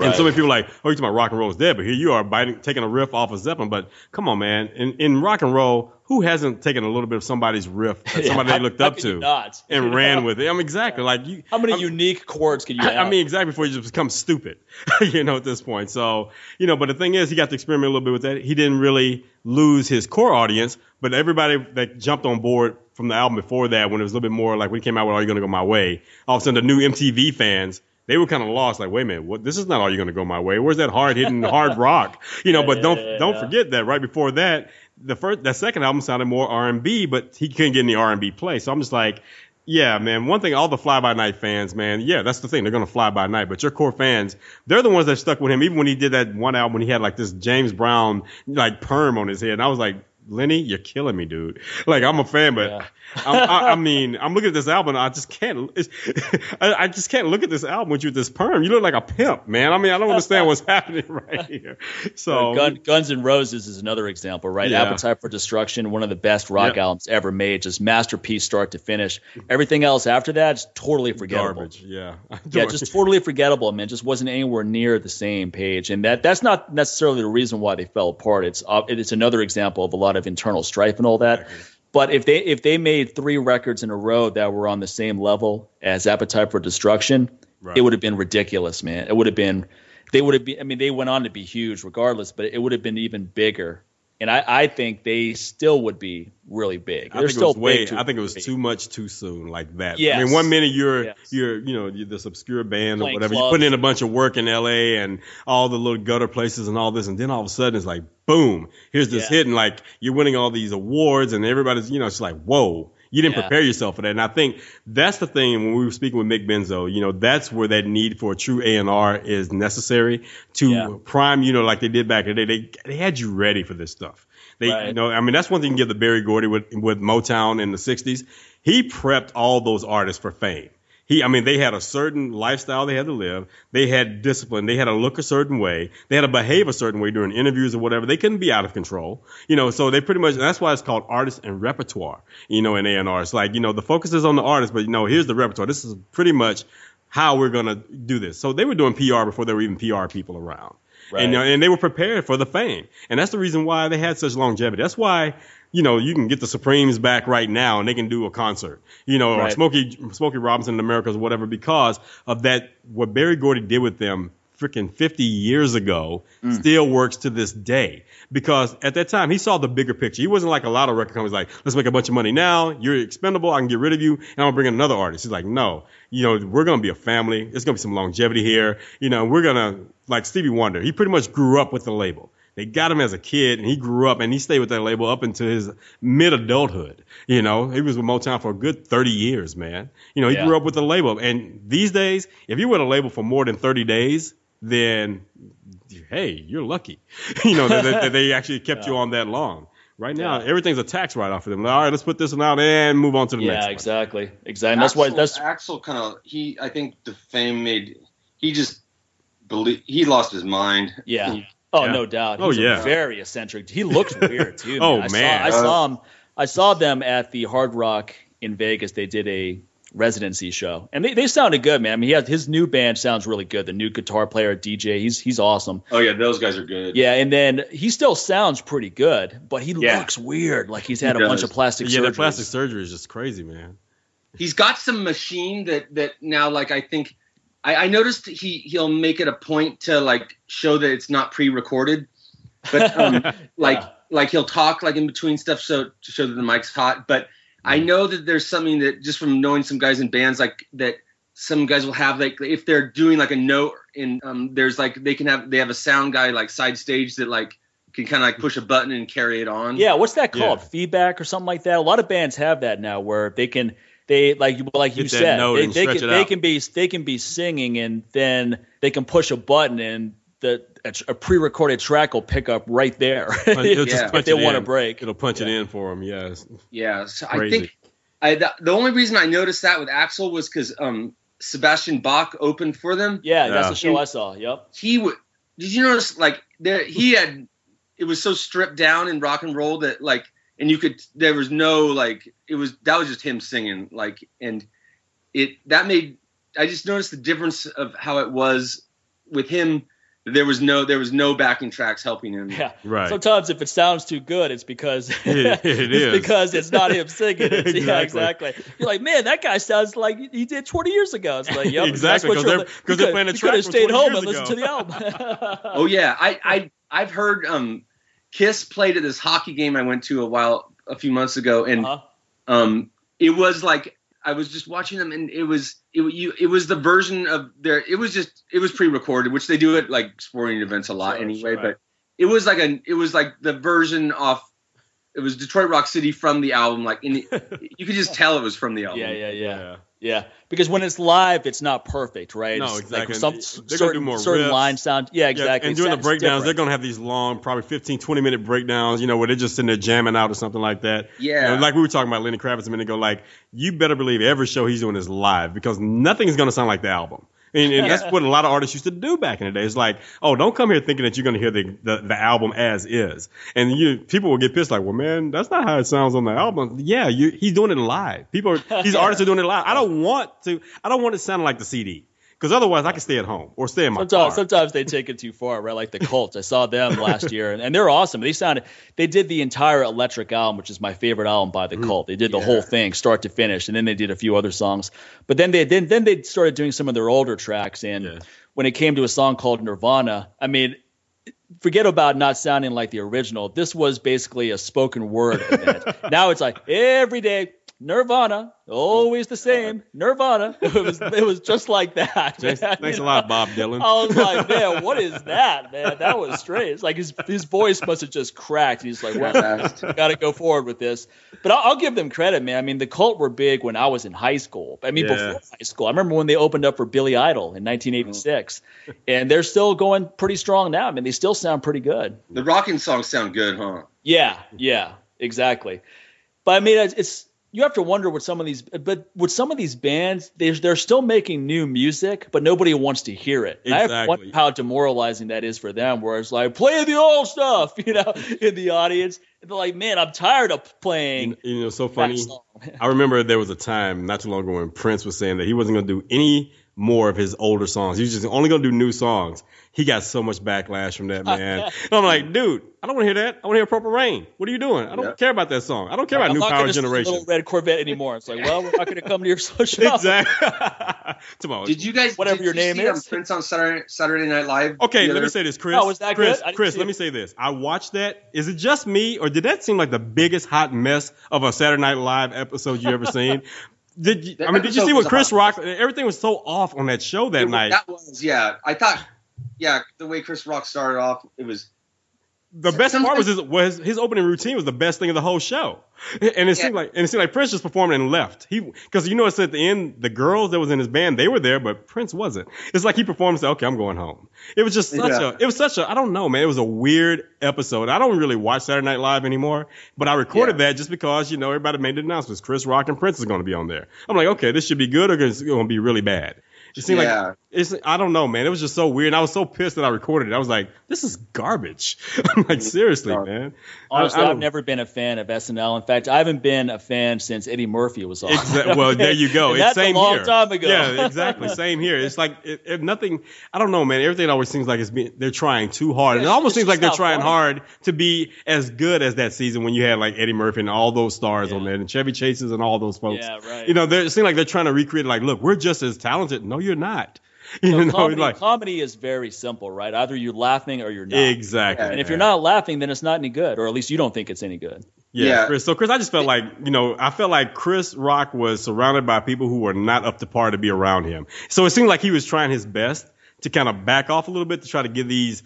And so many people are like, oh, you're talking about rock and roll is dead, but here you are biting, taking a riff off of Zeppelin. But come on, man. In, in rock and roll, who hasn't taken a little bit of somebody's riff, that somebody How- they looked how up you to, not? and ran with it? I mean, exactly. Like you, How many I'm- unique chords can you I, have? I mean, exactly before you just become stupid, you know, at this point. So, you know, but the thing is, he got to experiment a little bit with that. He didn't really lose his core audience, but everybody that jumped on board from the album before that, when it was a little bit more like when he came out with Are You Gonna Go My Way, all of a sudden the new MTV fans, they were kind of lost. Like, wait a minute, what? This is not all you're Gonna Go My Way. Where's that hard hitting hard rock? You know, but don't Yeah. don't forget that right before that, the first that second album sounded more R and B, but he couldn't get any R and B play. So I'm just like, yeah, man. One thing, all the fly by night fans, man. Yeah, that's the thing. They're gonna fly by night, but your core fans, they're the ones that stuck with him. Even when he did that one album, when he had like this James Brown like perm on his head, and I was like. Lenny, you're killing me, dude. Like I'm a fan, but Yeah. I'm, I, I mean, I'm looking at this album. I just can't. It's, I, I just can't look at this album with you with this perm. You look like a pimp, man. I mean, I don't understand what's happening right here. So Gun, Guns N' Roses is another example, right? Yeah. Appetite for Destruction, one of the best rock Yeah. albums ever made, just masterpiece start to finish. Everything else after that is totally forgettable. garbage. Yeah. Yeah, just totally forgettable, man. Just wasn't anywhere near the same page, and that that's not necessarily the reason why they fell apart. It's uh, it's another example of a lot of internal strife and all that. But if they if they made three records in a row that were on the same level as Appetite for Destruction, Right. it would have been ridiculous, man. It would have been they would have been. I mean, they went on to be huge, regardless, but it would have been even bigger. And I, I think they still would be really big. I They're think still it was way. I think it was big. too much too soon, like that. I mean, one minute you're Yes. you're you know you're this obscure band or whatever. You're putting in a bunch of work in L.A. and all the little gutter places and all this, and then all of a sudden it's like boom, here's this Yeah. hit, and like you're winning all these awards, and everybody's you know it's like whoa. You didn't Yeah. prepare yourself for that. And I think that's the thing when we were speaking with Mick Benzo, you know, that's where that need for a true A&R is necessary to Yeah. prime, you know, like they did back in the day. They, they had you ready for this stuff. They, Right. you know, I mean, that's one thing you can give the Berry Gordy with, with Motown in the 60s. He prepped all those artists for fame. He, I mean, they had a certain lifestyle they had to live. They had discipline. They had to look a certain way. They had to behave a certain way during interviews or whatever. They couldn't be out of control. You know, so they pretty much, that's why it's called artist and repertoire, you know, in A&R. It's like, you know, the focus is on the artist, but you know, here's the repertoire. This is pretty much how we're going to do this. So they were doing PR before there were even PR people around. Right. And, and they were prepared for the fame. And that's the reason why they had such longevity. That's why, you know, you can get the Supremes back right now and they can do a concert, you know, or Right. Smokey, Smokey Robinson and the Miracles or whatever because of that, what Berry Gordy did with them freaking 50 years ago Mm. still works to this day because at that time he saw the bigger picture. He wasn't like a lot of record companies like, let's make a bunch of money now. You're expendable. I can get rid of you and I'm gonna bring in another artist. He's like, no, you know, we're going to be a family. There's going to be some longevity here. You know, we're going to, like Stevie Wonder, he pretty much grew up with the label. They got him as a kid and he grew up and he stayed with that label up until his mid adulthood. You know, he was with Motown for a good 30 years, man. You know, he Yeah. grew up with the label. And these days, if you're with a label for more than 30 days, then hey, you're lucky. you know, that, that they actually kept you on that long. Right now, Yeah. everything's a tax write off for them. All right, let's put this one out and move on to the next Yeah, one. exactly, exactly. That's why that's Axl kind of he. I think the fame made he just believe he lost his mind. Yeah. Oh, Yeah. no doubt. Oh, He's a yeah. very eccentric. He looks weird too. Oh, I man. Saw, I saw him. I saw them at the Hard Rock in Vegas. They did a residency show, and they, they sounded good, man. I mean, he has his new band sounds really good. The new guitar player, DJ, he's he's awesome. Oh yeah, those guys are good. Yeah, and then he still sounds pretty good, but he Yeah. looks weird. Like he's had He a bunch of plastic Yeah, surgery. the plastic surgery is just crazy, man. he's got some machine that that now like I think I, I noticed he he'll make it a point to like show that it's not pre-recorded, but um, like Yeah. like he'll talk like in between stuff so to show that the mic's hot. But I Mm. know that there's something that just from knowing some guys in bands like that some guys will have like if they're doing like a note and um, there's like they can have they have a sound guy like side stage that like can kind of like push a button and carry it on. Yeah, what's that called? Yeah. Feedback or something like that. A lot of bands have that now, where they can they like you like you said they, they can they can be they can be singing and then they can push a button and the a, a pre-recorded track will pick up right there It'll Yeah. just If they it want a break. It'll punch it in for them Yes. Yeah, so I think I the, the only reason I noticed that with Axl was because um, Sebastian Bach opened for them. yeah, that's the show I saw. Yep. He would. Did you notice like there he had it was so stripped down in rock and roll that like and you could there was no like it was that was just him singing like and it that made I just noticed the difference of how it was with him. There was no there was no backing tracks helping him. Yeah. Right. Sometimes if it sounds too good, it's because It- it it's is. because it's not him singing. It's, Yeah, Exactly. exactly. You're like, man, that guy sounds like he did 20 years ago. It's like, yep, Exactly, that's what 'cause you're- they're- 'cause you they're could- playing a you track could have stayed home years and listened to the album. Oh yeah, I I I've heard um Kiss played at this hockey game I went to a while a few months ago, and Uh-huh. um it was like I was just watching them, and it was it you it was the version of their it was just it was pre-recorded, which they do at like sporting events a lot Sure, anyway, sure. but it was like a it was like the version off. It was Detroit Rock City from the album, like in, you could just tell it was from the album. Yeah, yeah, yeah. Yeah, because when it's live, it's not perfect, right? No, It's exactly. Like some They're gonna do more certain riffs. lines sound. Yeah, exactly. Yeah, and during the It's- it's breakdowns, they're going to have these long, probably 15, 20 minute breakdowns, you know, where they're just sitting there jamming out or something like that. Yeah. You know, like we were talking about Lenny Kravitz a minute ago, like, you better believe every show he's doing is live because nothing's going to sound like the album. And, and that's what a lot of artists used to do back in the day. It's like, oh, don't come here thinking that you're going to hear the, the, the album as is. And you people will get pissed like, well, man, that's not how it sounds on the album. Yeah, you, he's doing it live. People, are, these artists are doing it live. I don't want to, I don't want it to sound like the CD. Because otherwise, I can stay at home or stay in my Sometimes, car. sometimes they take it too far, right? Like the Cult. I saw them last year, and, and they're awesome. They sounded. They did the entire Electric album, which is my favorite album by the mm. Cult. They did the Yeah. whole thing, start to finish, and then they did a few other songs. But then they then then they started doing some of their older tracks. And Yeah. when it came to a song called Nirvana, I mean, forget about not sounding like the original. This was basically a spoken word event. now it's like every day. Nirvana, always the same. Nirvana. It was it was just like that. Thanks, man. thanks a lot, Bob Dylan. I was like, man, what is that, man? That was strange. It's like his his voice must have just cracked. He's like, well, got to go forward with this. But I'll, I'll give them credit, man. I mean, the Cult were big when I was in high school. I mean, Yeah. before high school. I remember when they opened up for Billy Idol in 1986, mm-hmm. and they're still going pretty strong now. I mean, they still sound pretty good. The rocking songs sound good, huh? Yeah, yeah, exactly. But I mean, it's, it's you have to wonder what some of these, but with some of these bands, they're they're still making new music, but nobody wants to hear it. And I have Exactly. how demoralizing that is for them. Where it's like, play the old stuff, you know, in the audience, and they're like, man, I'm tired of playing. You know, so funny. I remember there was a time not too long ago when Prince was saying that he wasn't going to do any more of his older songs. He's just only going to do new songs. He got so much backlash from that, man. and I'm like, dude, I don't want to hear that. I want to hear Purple Rain. What are you doing? I don't Yeah. care about that song. I don't care about New Power Generation. I'm New not Power gonna sing Generation. Little Red Corvette anymore. It's like, well, we're not going to come to your social. exactly. Come on. Did you guys Whatever did your you name see, um, is. Saturday, Saturday Saturday Night Live? Okay, let other- me say this, Chris. Oh, was that Chris, good? Chris, let it. me say this. I watched that. Is it just me, or did that seem like the biggest hot mess of a Saturday Night Live episode you ever seen? Did you, I mean, did you see what Chris Rock? Everything was so off on that show that It- night. That was yeah. I thought yeah, the way Chris Rock started off, it was the best part was his, was his opening routine was the best thing of the whole show, and it seemed like and it seemed like Prince just performed and left. He because you know it's at the end the girls that was in his band they were there, but Prince wasn't. It's like he performed and said, "Okay, I'm going home." It was just such Yeah. a it was such a I don't know man. It was a weird episode. I don't really watch Saturday Night Live anymore, but I recorded Yeah. that just because you know everybody made the announcements. Chris Rock and Prince is going to be on there. I'm like, okay, this should be good or it's going to be really bad. It seemed Yeah. like it's I don't know, man. It was just so weird. And I was so pissed that I recorded it. I was like, this is garbage. I'm like, seriously, man. Honestly, I- I I've never been a fan of SNL. In fact, I haven't been a fan since Eddie Murphy was on. Exa- well, there you go. It's that's same a long here. time ago. Yeah, exactly. Same here. It's like it, it, nothing. I don't know, man. Everything always seems like it's being, they're trying too hard. Yeah, it almost seems like they're trying funny. hard to be as good as that season when you had like Eddie Murphy and all those stars on there, and Chevy Chases and all those folks. Yeah, right. You know, they it seems like they're trying to recreate. Like, look, we're just as talented. No, you're not. You know, comedy, like comedy is very simple, right? Either you're laughing or you're not. exactly. And if you're not laughing, then it's not any good, or at least you don't think it's any good. Yeah, Yeah. Chris. So Chris, I just felt like you know, I felt like Chris Rock was surrounded by people who were not up to par to be around him. So it seemed like he was trying his best to kind of back off a little bit to try to give these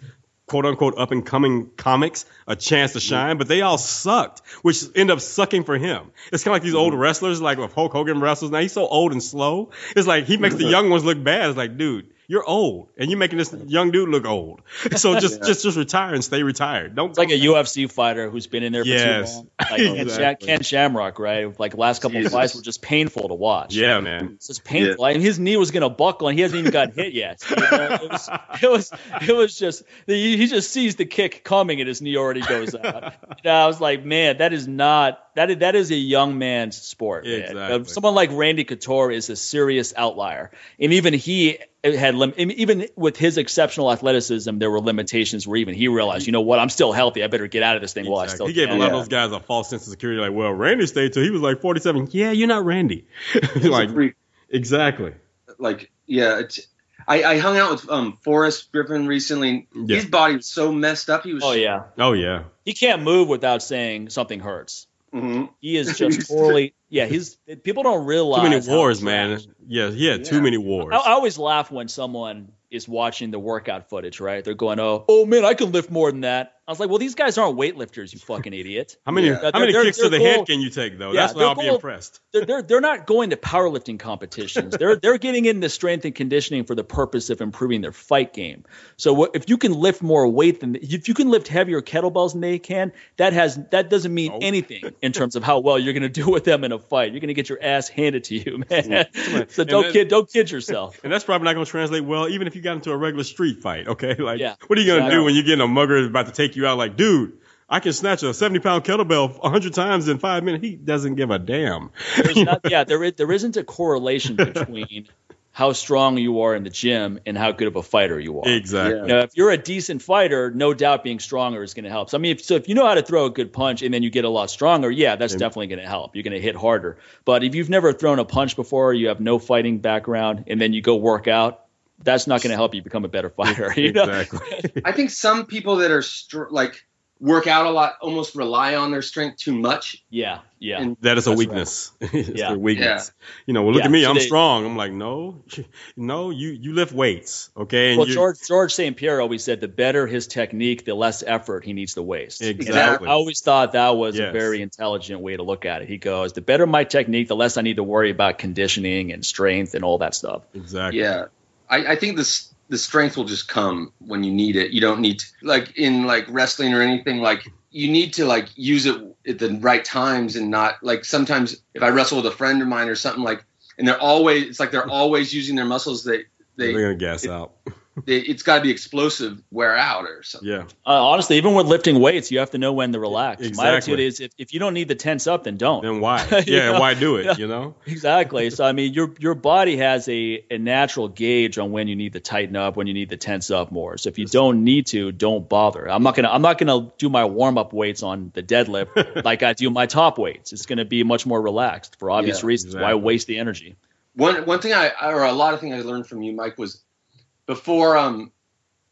quote unquote up and coming comics a chance to mm-hmm. shine, but they all sucked, which end up sucking for him. It's kind of like these old mm-hmm. wrestlers, like if Hulk Hogan wrestles now, he's so old and slow. It's like he makes the mm-hmm. young ones look bad. It's like, dude. You're old, and you're making this young dude look old. So just, just, just retire and stay retired. Don't. It's like a UFC fighter who's been in there for Yes. too long. Like Ken, Exactly. Ken Shamrock, right? Like the last couple Jesus. of fights were just painful to watch. Yeah, man. It's just painful. I mean, his knee was gonna buckle, and he hasn't even got hit yet. You know, it was, it was, it was just he, he just sees the kick coming, and his knee already goes out. You know, I was like, man, that is not that is, that is a young man's sport. Exactly. Someone like Randy Couture is a serious outlier, and even he had lim- even with his exceptional athleticism, there were limitations where even he realized, you know what, I'm still healthy. I better get out of this thing while I still He gave can. a lot Yeah. of those guys a false sense of security. Like, well, Randy stayed till he was like 47. Yeah, you're not Randy. like, exactly. like yeah it's I, I hung out with um Forrest Griffin recently. Yeah. His body was so messed up. He was Oh yeah, Oh yeah. he can't move without saying something hurts. Mhm. He is just totally yeah. He's people don't realize Too many wars, man. Yeah, he had too many wars. I, I always laugh when someone is watching the workout footage. Right? They're going, "Oh, oh man, I can lift more than that." I was like, "Well, these guys aren't weightlifters, you fucking idiot." how many Yeah. how many Their- kicks to the goal- head can you take though? Yeah, That's their I'll be impressed. They're, they're they're not going to powerlifting competitions. They're they're getting into strength and conditioning for the purpose of improving their fight game. So what, if you can lift more weight than if you can lift heavier kettlebells than they can, that has that doesn't mean anything in terms of how well you're going to do with them in a fight. You're going to get your ass handed to you, man. so And don't that- kid don't kid yourself. And that's probably not going to translate well, even if you got into a regular street fight. Okay, like Yeah, what are you going to do when you're getting a mugger about to take you out? Like, dude, I can snatch a 70 pound kettlebell 100 times in five minutes. He doesn't give a damn. There's not, yeah, there is, there isn't a correlation between how strong you are in the gym and how good of a fighter you are. exactly. Yeah. You know, if you're a decent fighter, no doubt being stronger is going to help. So I mean, if, so if you know how to throw a good punch and then you get a lot stronger, yeah, that's definitely going to help. You're going to hit harder. But if you've never thrown a punch before, you have no fighting background, and then you go work out, that's not going to help you become a better fighter. You know? Exactly. I think some people that are str- like work out a lot, almost rely on their strength too much. Yeah, yeah. And That is a weakness. it's Yeah. their weakness. You know, well, look Yeah, at me. so I'm they- strong. I'm like, no, no, you you lift weights, okay? And well, you- George Georges St. Pierre always said the better his technique, the less effort he needs to waste. And I- Exactly. I, always thought that was Yes. a very intelligent way to look at it. He goes, the better my technique, the less I need to worry about conditioning and strength and all that stuff. exactly. Yeah, I, I think this the strength will just come when you need it. You don't need to, like in like wrestling or anything like you need to like use it at the right times and not like sometimes if I wrestle with a friend of mine or something like and they're always it's like they're always using their muscles they they, They're gonna gas out. they it's got to be explosive wear out or something. Yeah, Uh, honestly, even with lifting weights, you have to know when to relax. Exactly. My Exactly. attitude is if, if you don't need the tense up, then don't. then why? Yeah, know? why do it? Yeah. You know? Exactly. So I mean, your your body has a, a natural gauge on when you need to tighten up, when you need to tense up more. So if you don't need to, don't bother. I'm not gonna I'm not gonna do my warm up weights on the deadlift like I do my top weights. It's gonna be much more relaxed for obvious Yeah, reasons. Why waste the energy? One one thing I or a lot of things I learned from you, Mike, was before um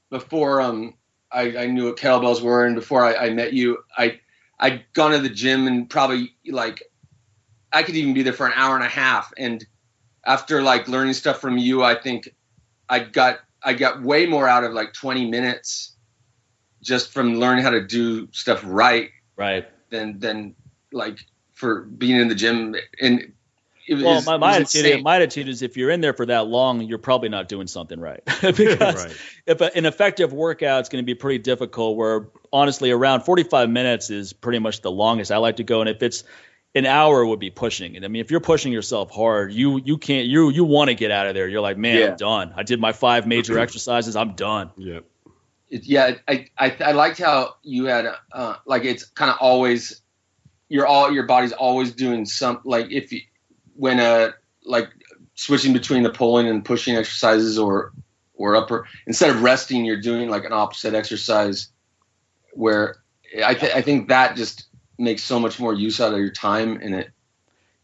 before um I, I knew what kettlebells were and before I, I met you, I I'd gone to the gym and probably like I could even be there for an hour and a half. And after like learning stuff from you, I think I got I got way more out of like 20 minutes just from learning how to do stuff right Right. than than like for being in the gym and it was, Well, my, my was attitude, insane. my attitude is if you're in there for that long, you're probably not doing something right. because Right. if a, an effective workout is going to be pretty difficult, where honestly around 45 minutes is pretty much the longest I like to go, and if it's an hour would be pushing it. I mean, if you're pushing yourself hard, you you can't you you want to get out of there. You're like, man, Yeah. I'm done. I did my five major exercises. I'm done. Yeah. it, yeah, I, I I liked how you had uh, like it's kind of always you're all your body's always doing some like if you when uh like switching between the pulling and pushing exercises or or upper instead of resting you're doing like an opposite exercise where I th- I think that just makes so much more use out of your time in it.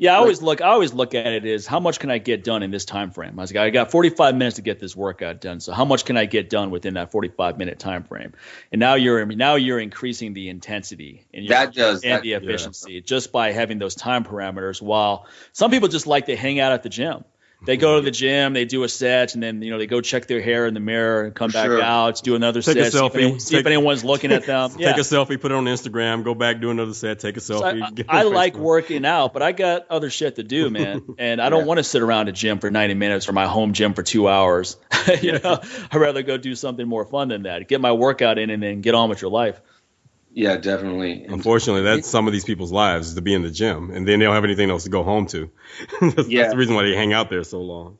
Yeah, I always look. I always look at it as how much can I get done in this time frame. I was like, I got 45 minutes to get this workout done. So how much can I get done within that 45 minute time frame? And now you're now you're increasing the intensity and, That does- and that- the yeah. efficiency just by having those time parameters. While some people just like to hang out at the gym. They go to the gym, they do a set, and then you know they go check their hair in the mirror and come back Sure. out, do another set. Take a set, see if, selfie. any- see if anyone's looking at them. Yeah. Take a selfie, put it on Instagram, go back, do another set, take a So selfie. I, get I like Facebook. working out, but I got other shit to do, man. And I don't Yeah. want to sit around a gym for 90 minutes or my home gym for two hours. you know, I'd rather go do something more fun than that. Get my workout in and then get on with your life. Yeah, definitely. Unfortunately, that's some of these people's lives is to be in the gym, and then they don't have anything else to go home to. that's, Yeah. that's the reason why they hang out there so long.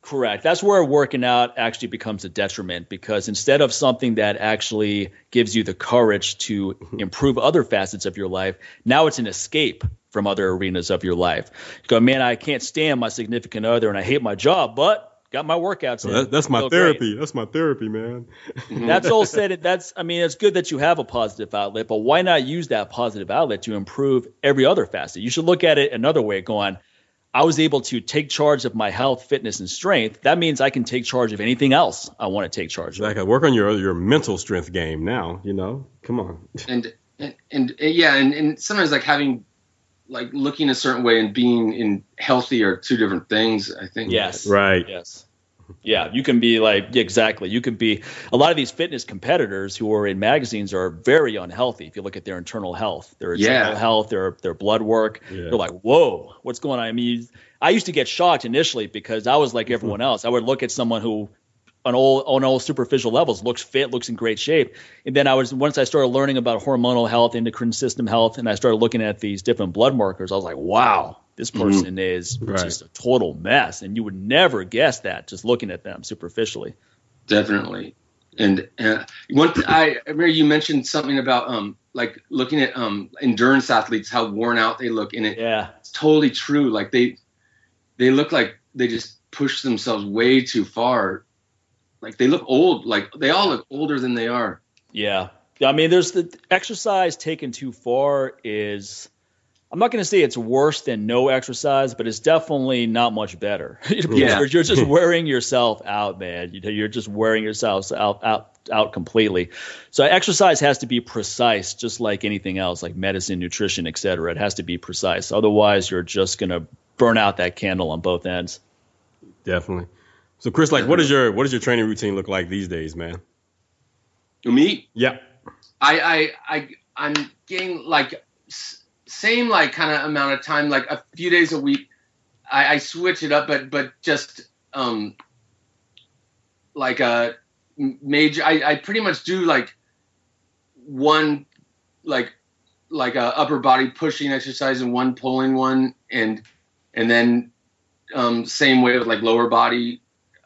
Correct. That's where working out actually becomes a detriment because instead of something that actually gives you the courage to mm-hmm. improve other facets of your life, now it's an escape from other arenas of your life. You go, man, I can't stand my significant other and I hate my job, but got my workouts So in. that, that's my Feel great. therapy. That's my therapy, man. Mm-hmm. That's all said. That's I mean, it's good that you have a positive outlet, but why not use that positive outlet to improve every other facet? You should look at it another way, going, I was able to take charge of my health, fitness, and strength. That means I can take charge of anything else I want to take charge of. Exactly. Work on your your mental strength game now. You know, come on. and and, and yeah, and, and sometimes like having like looking a certain way and being in healthy are two different things. I think. Yes. Right. Yes. Yeah, you can be like exactly. You can be a lot of these fitness competitors who are in magazines are very unhealthy. If you look at their internal health, their Yeah. internal health, their their blood work, Yeah. they're like, whoa, what's going on? I mean, I used to get shocked initially because I was like mm-hmm. everyone else. I would look at someone who on all on all superficial levels looks fit, looks in great shape, and then I was once I started learning about hormonal health, endocrine system health, and I started looking at these different blood markers. I was like, wow, this person is Right. just a total mess, and you would never guess that just looking at them superficially. definitely. And uh, one, I I remember you mentioned something about um like looking at um endurance athletes, how worn out they look, and it, Yeah, it's totally true. Like they they look like they just push themselves way too far. Like they look old. Like they all look older than they are. yeah. I mean, there's the exercise taken too far is. I'm not going to say it's worse than no exercise, but it's definitely not much better. Yeah. you're, you're just wearing yourself out, man. You know, you're just wearing yourself out, out out completely. So exercise has to be precise, just like anything else, like medicine, nutrition, etc. It has to be precise. Otherwise, you're just going to burn out that candle on both ends. Definitely. So, Chris, like, what is your what does your training routine look like these days, man? Me? Yeah. I I I I'm getting like same like kind of amount of time, like a few days a week. I, I switch it up, but but just um like a major. I I pretty much do like one like like a upper body pushing exercise and one pulling one and and then um, same way with like lower body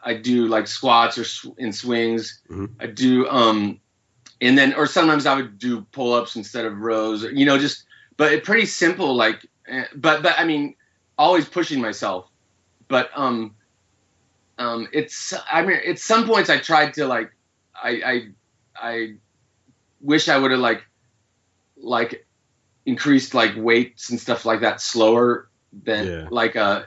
i do like squats or sw- in swings mm-hmm. i do um and then or sometimes i would do pull-ups instead of rows or, you know just but it pretty simple like eh, but but i mean always pushing myself but um um it's i mean at some points i tried to like i i i wish i would have like like increased like weights and stuff like that slower than yeah. like uh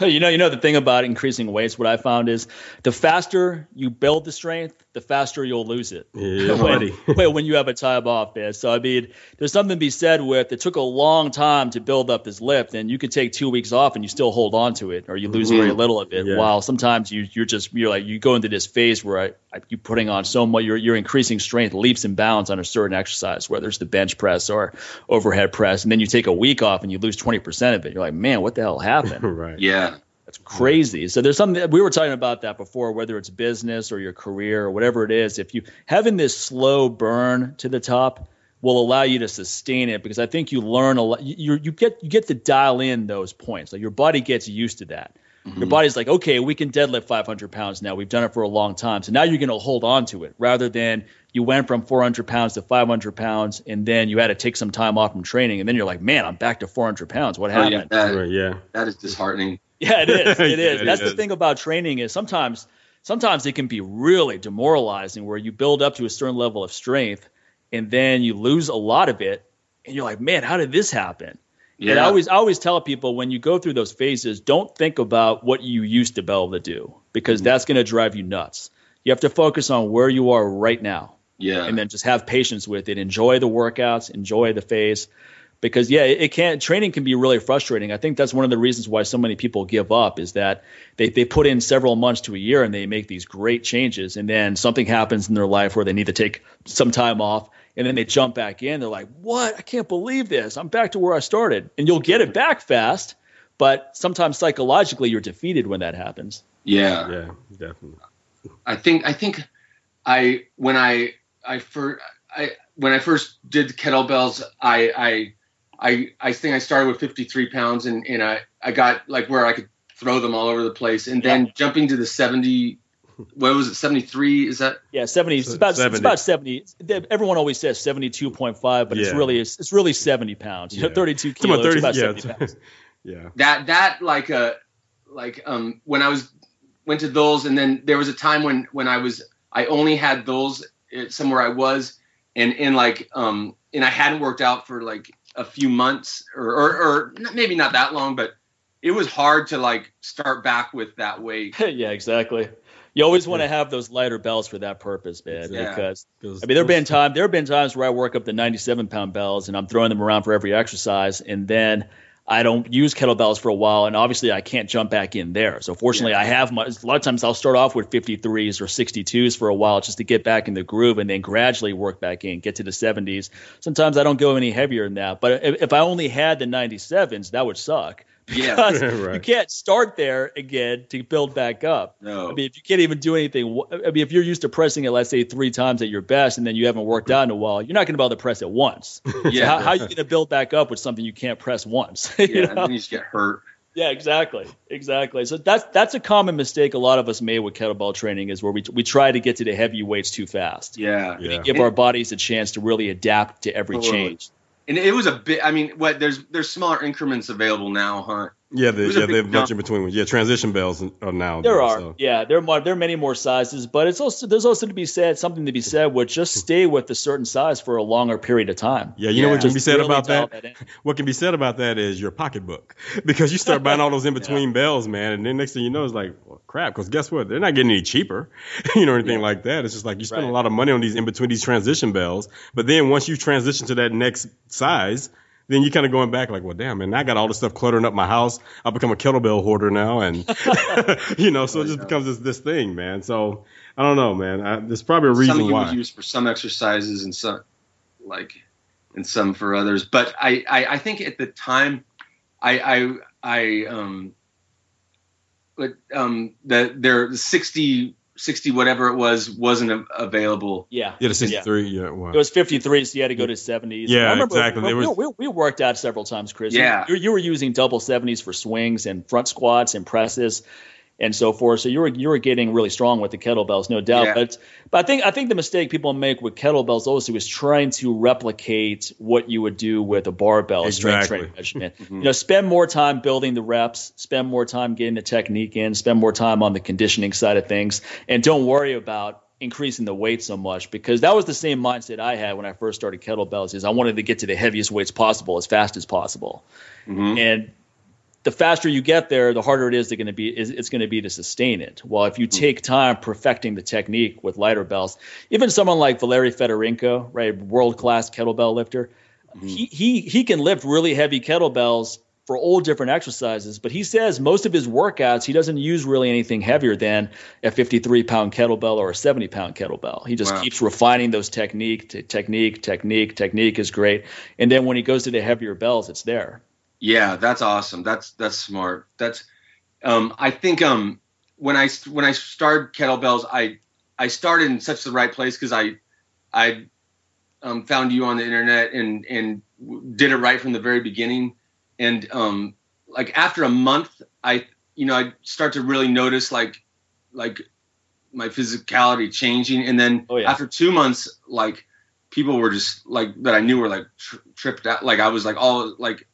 you know, you know the thing about increasing weights. What I found is the faster you build the strength, the faster you'll lose it. Yeah, when, when you have a time off there. So I mean, there's something to be said with it took a long time to build up this lift, and you could take two weeks off and you still hold on to it, or you lose mm-hmm. very little of it. Yeah. While sometimes you you're just you're like you go into this phase where I, I, you're putting on so much, you're you're increasing strength leaps and bounds on a certain exercise, whether it's the bench press or overhead press, and then you take a week off and you lose 20% of it. You're like, man, what the hell happened? right. Yeah. That's crazy. So there's something we were talking about that before, whether it's business or your career or whatever it is. If you having this slow burn to the top will allow you to sustain it because I think you learn a lot. You you get you get to dial in those points. Like your body gets used to that. Mm-hmm. Your body's like, okay, we can deadlift 500 pounds now. We've done it for a long time. So now you're going to hold on to it rather than you went from 400 pounds to 500 pounds and then you had to take some time off from training. And then you're like, man, I'm back to 400 pounds. What happened? Oh, yeah, that, yeah. That is disheartening. Yeah, it is. It is. That's the thing about training is sometimes sometimes it can be really demoralizing where you build up to a certain level of strength and then you lose a lot of it and you're like, man, how did this happen? Yeah. And I always I always tell people when you go through those phases, don't think about what you used to be able to do because mm-hmm. that's going to drive you nuts. You have to focus on where you are right now. Yeah. And then just have patience with it. Enjoy the workouts, enjoy the phase because yeah, it, it can training can be really frustrating. I think that's one of the reasons why so many people give up is that they they put in several months to a year and they make these great changes and then something happens in their life where they need to take some time off and then they jump back in. They're like, "What? I can't believe this. I'm back to where I started." And you'll get it back fast, but sometimes psychologically you're defeated when that happens. Yeah. Yeah, definitely. I think I think I when I I first I when I first did kettlebells, I I I I think I started with 53 pounds and and I I got like where I could throw them all over the place and then yeah. jumping to the 70 what was it 73 is that yeah 70 it's about 70. it's about 70 everyone always says 72.5 but yeah. it's really it's, it's really 70 pounds you yeah. know 32 kilos 30, about yeah. 70 pounds yeah that that like uh like um when I was went to those and then there was a time when when I was I only had those uh, somewhere I was and in like um and I hadn't worked out for like a few months or, or, or maybe not that long, but it was hard to like start back with that weight. yeah, exactly. You always want to have those lighter bells for that purpose, man. Yeah. Because I mean, there've been time there have been times where I work up the 97 pound bells and I'm throwing them around for every exercise, and then I don't use kettlebells for a while, and obviously I can't jump back in there. So fortunately, yeah. I have my, a lot of times I'll start off with 53s or 62s for a while just to get back in the groove, and then gradually work back in, get to the 70s. Sometimes I don't go any heavier than that, but if, if I only had the 97s, that would suck. Yeah, right. you can't start there again to build back up. No, I mean if you can't even do anything, I mean if you're used to pressing it, let's say three times at your best, and then you haven't worked out in a while, you're not going to be able to press it once. Yeah, so how, how, are you going to build back up with something you can't press once? you yeah, know? and you just get hurt. Yeah, exactly, exactly. So that's that's a common mistake a lot of us made with kettlebell training is where we we try to get to the heavy weights too fast. Yeah, yeah. give our bodies a chance to really adapt to every change and it was a bit. I mean, what there's there's smaller increments available now, huh? Yeah, the, It was a yeah, they have a bunch in between ones. Yeah, transition bells are now. There are, so. yeah, there are more, there are many more sizes, but it's also there's also to be said something to be said with just stay with a certain size for a longer period of time. Yeah, you know Yeah. what can be said really about dial that? What can be said about that is your pocketbook, because you start buying all those in between bells, man, and then next thing you know, it's like, well, crap. Because guess what? They're not getting any cheaper, you know, anything Yeah. like that. It's just like you spend Right. a lot of money on these in between these transition bells, but then once you transition to that next size. Then you kind of going back like, well, damn, man, I got all this stuff cluttering up my house. I've become a kettlebell hoarder now, and you know, so it just becomes this this thing, man. So I don't know, man. I, there's probably a reason why some you why. would use for some exercises and some like and some for others but i i, I think at the time i i i um but um the there 60 60 whatever it was wasn't a- available Yeah, yeah, the 63. Yeah, wow. It was 53, so you had to go to 70s. Yeah, I remember exactly. We, There was- we, we worked out several times, Chris. Yeah. You, you were using double 70s for swings and front squats and presses and so forth. So you were you were getting really strong with the kettlebells, no doubt. Yeah. But but I think I think the mistake people make with kettlebells also is trying to replicate what you would do with a barbell, a strength Exactly. training regimen. You know, spend more time building the reps, spend more time getting the technique in, spend more time on the conditioning side of things, and don't worry about increasing the weight so much because that was the same mindset I had when I first started kettlebells is I wanted to get to the heaviest weights possible as fast as possible. Mhm. And the faster you get there, the harder it is to going to be is it's going to be to sustain it. Well, if you hmm. take time perfecting the technique with lighter bells, even someone like Valery Fedorenko, right, world class kettlebell lifter, hmm. he he he can lift really heavy kettlebells for all different exercises, but he says most of his workouts he doesn't use really anything heavier than a 53 pound kettlebell or a 70 pound kettlebell. He just Wow. keeps refining those technique, t- technique, technique, technique is great, and then when he goes to the heavier bells, it's there. Yeah, that's awesome. That's that's smart. That's um I think um when I when I started kettlebells, I I started in such the right place because I I um, found you on the internet and and did it right from the very beginning. And um like after a month, I you know I start to really notice like like my physicality changing, and then Oh, yeah. after two months, like people were just like that I knew were like tri- tripped out. Like I was like all like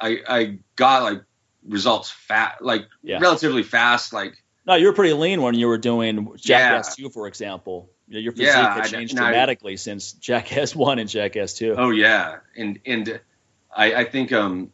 I I got like results fat like Yeah. relatively fast like No, you were pretty lean when you were doing Jackass Yeah. 2, for example. Your physique Yeah, had changed I- dramatically since Jackass 1 and Jackass 2. oh yeah and and I I think um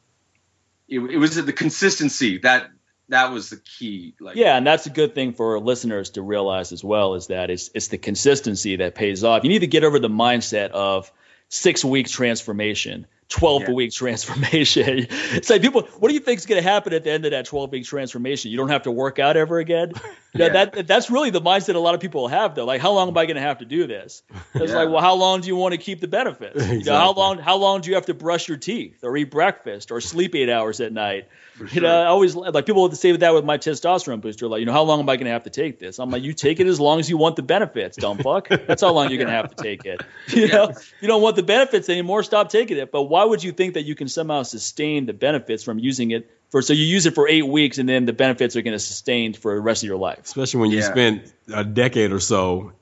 it, it was the consistency that that was the key like Yeah, and that's a good thing for listeners to realize as well is that it's it's the consistency that pays off. You need to get over the mindset of six week transformation, twelve Yeah. week transformation. it's like people, what do you think is going to happen at the end of that twelve week transformation? You don't have to work out ever again. Yeah. that that's really the mindset a lot of people have though. Like, how long am I going to have to do this? It's Yeah. like, well, how long do you want to keep the benefits? You know, how long how long do you have to brush your teeth or eat breakfast or sleep eight hours at night? for You know, I always like people would say that with my testosterone booster. Like, you know, how long am I going to have to take this? I'm like, you take it as long as you want the benefits, dumb fuck. That's how long you're going to have to take it. You know, you don't want the benefits anymore, stop taking it. But why would you think that you can somehow sustain the benefits from using it for? So you use it for eight weeks, and then the benefits are going to sustain for the rest of your life. especially when you Yeah. spent a decade or so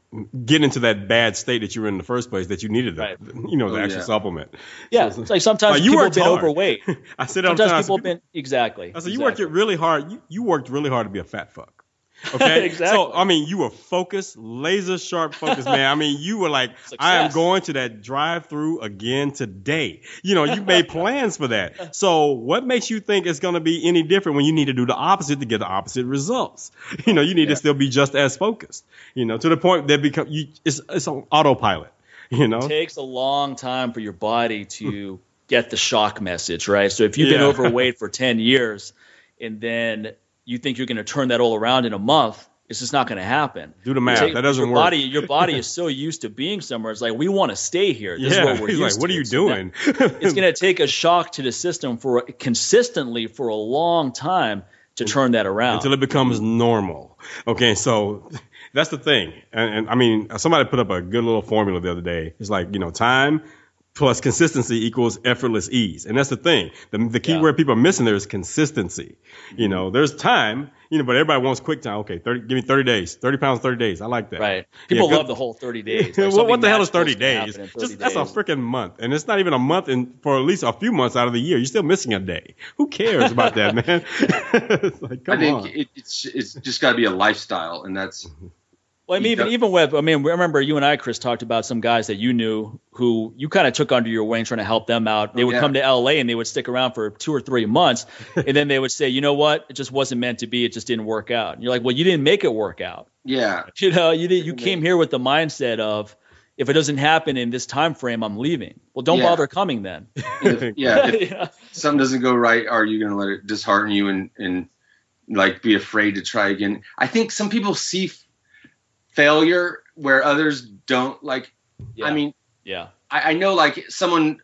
getting into that bad state that you were in the first place that you needed the, Right. you know the Oh, extra yeah. supplement. Yeah, So- it's like sometimes Like, you people have been hard. overweight. I said it all the Sometimes people have been exactly. I said you worked exactly. it really hard. You, you worked really hard to be a fat fuck. Okay. Exactly. So I mean, you were focused, laser sharp focused, man. I mean, you were like, I am going to that drive through again today. You know, you made plans for that. So what makes you think it's going to be any different when you need to do the opposite to get the opposite results? You know, you need Yeah. to still be just as focused. You know, to the point that become you. It's it's on autopilot. You know. It takes a long time for your body to hmm. get the shock message, right? So if you've been overweight for 10 years and then you think you're going to turn that all around in a month, it's just not going to happen. Do the math. Take- that doesn't your work. Body, your body is so used to being somewhere. It's like, we want to stay here. This yeah. is what we're He's used like, what to. are you So doing? it's going to take a shock to the system for consistently for a long time to turn that around. until it becomes normal. Okay, so that's the thing. And, and I mean, somebody put up a good little formula the other day. It's like, you know, time plus consistency equals effortless ease. And that's the thing. The, the key Yeah. word people are missing there is consistency. You know, mm-hmm. there's time, you know, but everybody wants quick time. Okay, 30, give me 30 days, 30 pounds, 30 days. I like that. Right. People Yeah, love the whole 30 days. Like what, what the hell is 30 days? 30 Just that's a freaking month. And it's not even a month in, for at least a few months out of the year. You're still missing a day. Who cares about that, man? it's like, come I think on. it, it's it's just got to be a lifestyle, and that's mm-hmm. Well, I mean, even even with I mean, remember you and I, Chris, talked about some guys that you knew who you kind of took under your wing, trying to help them out. They Oh, would yeah. come to LA and they would stick around for two or three months, and then they would say, you know what, it just wasn't meant to be. It just didn't work out. And you're like, well, you didn't make it work out. yeah, You know, you did. You came here with the mindset of. If it doesn't happen in this time frame, I'm leaving. Well, don't Yeah. bother coming then. if, yeah. If Yeah. something doesn't go right, are you going to let it dishearten you and and like be afraid to try again? I think some people see failure where others don't. Like, Yeah. I mean, yeah, I, I know like someone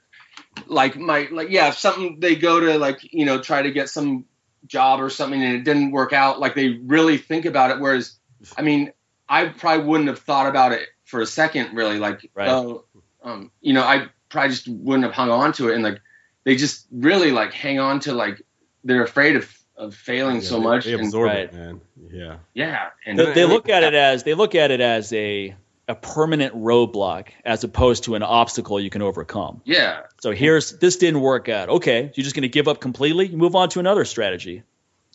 like my like yeah if something they go to like you know try to get some job or something and it didn't work out like they really think about it whereas i mean i probably wouldn't have thought about it for a second really like Right. oh um you know i probably just wouldn't have hung on to it and like they just really like hang on to like they're afraid of of failing Yeah, so they- much They absorb Right. it, man. Yeah. yeah and they, they look at it as they look at it as a a permanent roadblock as opposed to an obstacle you can overcome. yeah So here's this didn't work out. Okay, you're just going to give up completely. You move on to another strategy.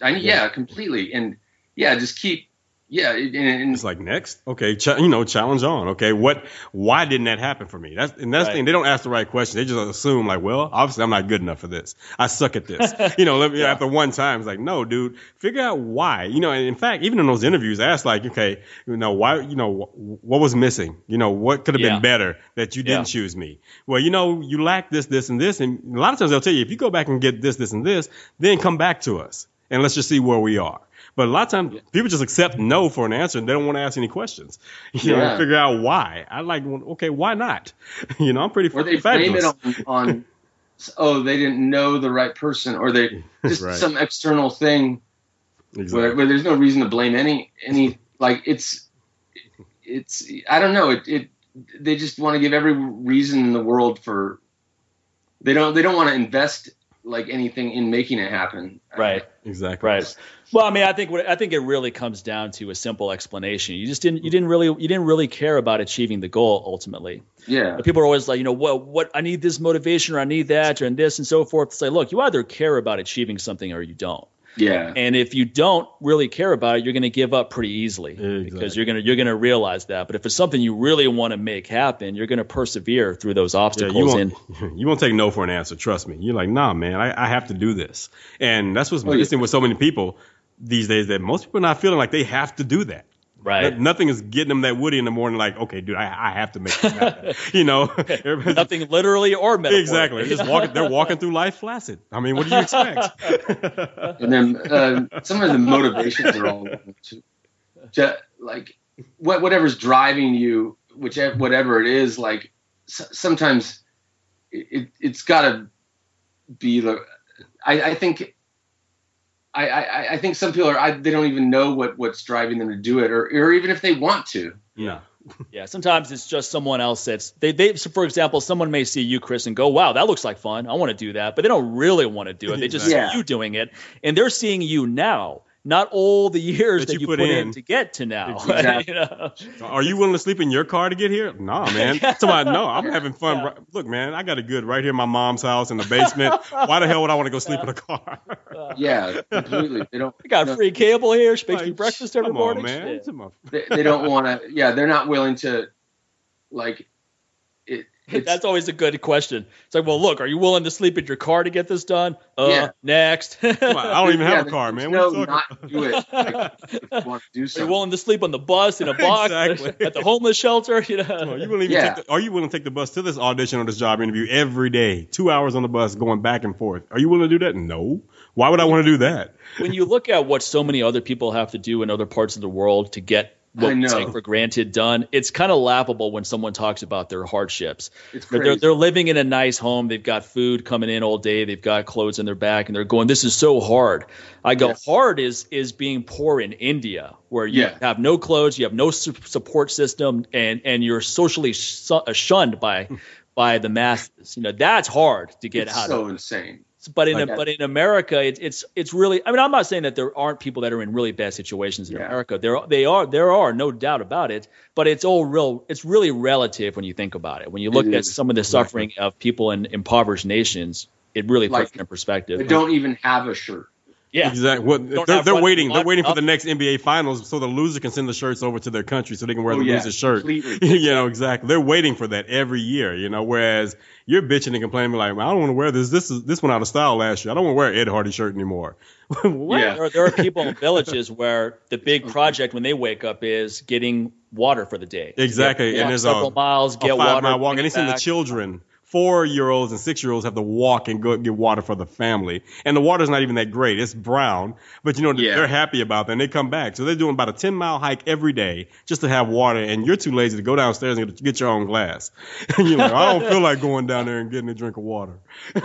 I mean, yeah completely and yeah just keep yeah and, and It's like next, okay, ch- you know, challenge on. Okay, what? Why didn't that happen for me? That's and that's the thing. They don't ask the right question. They just assume like, well, obviously I'm not good enough for this. I suck at this. you know, let me, after one time, it's like, no, dude, figure out why. You know, and in fact, even in those interviews, I asked like, okay, you know, why? You know, wh- what was missing? You know, what could have Yeah. been better that you didn't Yeah. choose me? Well, you know, you lack this, this, and this, and a lot of times they'll tell you if you go back and get this, this, and this, then come back to us and let's just see where we are. But a lot of times people just accept no for an answer and they don't want to ask any questions. You know, figure out why. I like, well, okay, why not? You know, I'm pretty or they blame fabulous. it on, on oh they didn't know the right person or they just Right. some external thing Exactly. where, where there's no reason to blame any any like it's it's I don't know it it they just want to give every reason in the world for they don't they don't want to invest like anything in making it happen Right. Exactly. Right. Well, I mean, I think what I think it really comes down to a simple explanation. You just didn't you didn't really you didn't really care about achieving the goal ultimately. yeah People are always like, you know, what what I need this motivation or I need that or and this and so forth. It's like, look, you either care about achieving something or you don't. yeah And if you don't really care about it, you're going to give up pretty easily Exactly. because you're going to you're going to realize that. But if it's something you really want to make happen, you're going to persevere through those Yeah, obstacles. you and won't, you won't take no for an answer. Trust me. You're like, nah, man, I, I have to do this. And that's what's Oh, yeah. missing with so many people these days that most people are not feeling like they have to do that. right, No- Nothing is getting them that woody in the morning, like, okay, dude, I, I have to make this happen. you know, nothing literally or metaphorically. exactly. They're just walking. They're walking through life flaccid. I mean, what do you expect? and then uh, some of the motivations are all to, to like what whatever's driving you, whichever whatever it is. Like s- sometimes it, it it's got to be the. I, I think. I, I, I think some people are I, they don't even know what, what's driving them to do it or, or even if they want to yeah. Yeah, sometimes it's just someone else that's they they so for example, someone may see you, Chris, and go, Wow, that looks like fun. I want to do that. But they don't really want to do it. They just Yeah. see you doing it. And they're seeing you now, not all the years that, you put, in. to get to now. Exactly. you know? Are you willing to sleep in your car to get here? Nah, man. Somebody, no, I'm having fun. Yeah. Right- Look, man, I got it good right here in my mom's house in the basement. Why the hell would I want to go sleep in a car? yeah completely they don't I got no, free cable here. She makes me Like, breakfast every come morning. On, man. Shit. Come on. they, they don't want to yeah they're not willing to like it it's, That's always a good question. It's like, well, look, are you willing to sleep in your car to get this done? Uh, Yeah. next. On, I don't even Yeah, have a car, man. no What you not do it like, you want to do Are you something willing to sleep on the bus in a box Exactly. at the homeless shelter? You know, Come on, you willing Yeah. take the, are you willing to take the bus to this audition or this job interview every day? Two hours on the bus going back and forth. Are you willing to do that? No. Why would I want to do that? when you look at what so many other people have to do in other parts of the world to get what I we know. take for granted done, it's kind of laughable when someone talks about their hardships. it's They're, they're, living in a nice home. They've got food coming in all day. They've got clothes in their back, and they're going, "This is so hard." I go, Yeah. "Hard is is being poor in India, where you Yeah. have no clothes, you have no su- support system, and and you're socially shunned by by the masses. You know, that's hard to get it's out so of. So insane. But in Like a, but in America, it's it's it's really. I mean, I'm not saying that there aren't people that are in really bad situations in Yeah. America. There they are there are no doubt about it. But it's all real. It's really relative when you think about it. When you look It at is. some of the suffering of people in impoverished nations, it really Like, puts it in perspective. They don't even have a shirt. Yeah, Exactly. What, they're they're waiting. They're not- waiting for the next NBA Finals so the loser can send the shirts over to their country so they can wear Oh, the yeah, loser's shirt. completely. you know exactly. They're waiting for that every year. You know, whereas you're bitching and complaining like, I don't want to wear this. This is this went out of style last year. I don't want to wear an Ed Hardy shirt anymore. what? Yeah. There, there are people in villages where the big project when they wake up is getting water for the day. Exactly. Get, and there's several a, miles, a get five water. mile walk. And it they send the back. children, four year olds and six year olds, have to walk and go get water for the family. And the water's not even that great. It's brown, but you know Yeah. they're happy about that. And they come back, so they're doing about a ten mile hike every day just to have water. And you're too lazy to go downstairs and get, get your own glass. and you're like, I don't feel like going down there and getting a drink of water. One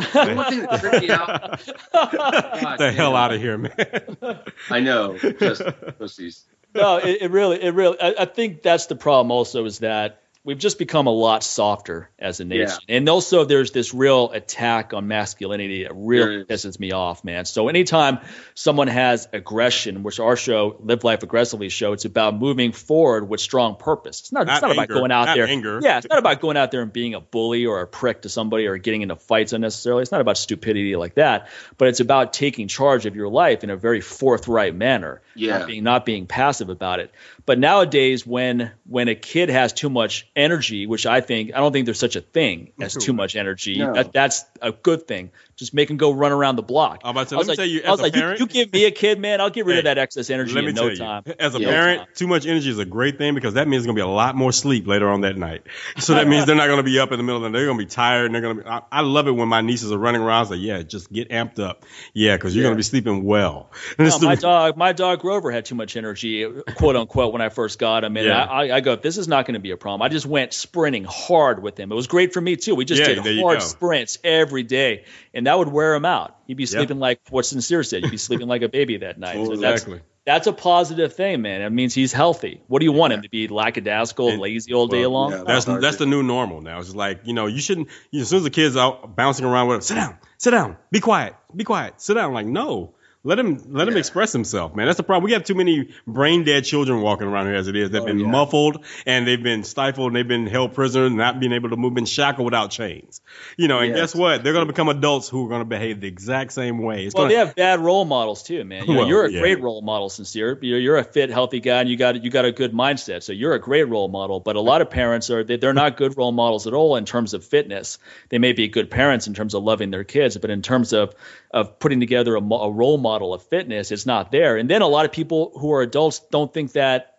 thing that tripped me out. God the hell out of here, man. I know. Just pussies. no, it, it really, it really. I, I think that's the problem. Also, is that we've just become a lot softer as a nation, and also there's this real attack on masculinity that really pisses me off, man. So anytime someone has aggression, which our show, Live Life Aggressively show, it's about moving forward with strong purpose. It's not. Not it's not about going out not there. anger. Yeah, it's not about going out there and being a bully or a prick to somebody or getting into fights unnecessarily. It's not about stupidity like that, but it's about taking charge of your life in a very forthright manner Yeah. not being not being passive about it. But nowadays, when when a kid has too much energy, which I think I don't think there's such a thing as too much energy. No. That, that's a good thing. Just make him go run around the block. I'm about to- I was let me like, tell you, I was as a like, parent- you, give me a kid, man, I'll get rid of that excess energy Let me in tell no you, time. as a Yeah. parent, too much energy is a great thing because that means there's gonna be a lot more sleep later on that night. So that means they're not gonna be up in the middle of the night. They're gonna be tired and they're gonna be. I, I love it when my nieces are running around. I was like, yeah, just get amped up. Yeah, because you're Yeah. gonna be sleeping well. And No, my the- dog, my dog Grover had too much energy, quote unquote, when I first got him, and Yeah. I, I, I go, this is not going to be a problem. I just went sprinting hard with him. It was great for me too. We just Yeah, did hard sprints every day, and that would wear him out. He'd be sleeping like what Sincere said. He'd be sleeping like a baby that night. So Exactly. that's that's a positive thing, man. It means he's healthy. What do you want him to be lackadaisical, And- lazy all day well, long? yeah. That's that's the new normal now. It's like you know you shouldn't. You know, as soon as the kids out bouncing around with, him, sit down, sit down, be quiet, be quiet, sit down. Like no, let him let him express himself, man. That's the problem. We have too many brain dead children walking around here as it is. They've Oh, been yeah. muffled and they've been stifled and they've been held prisoner, not being able to move, been shackled without chains. You know, and guess what? They're going to become adults who are going to behave the exact same way. It's Well, gonna, they have bad role models too, man. You know, Well, you're a yeah. great role model, sincere. You're, you're a fit, healthy guy, and you got you got a good mindset. So you're a great role model. But a lot of parents are they, they're not good role models at all in terms of fitness. They may be good parents in terms of loving their kids, but in terms of of putting together a, a role model of fitness, it's not there. And then a lot of people who are adults don't think that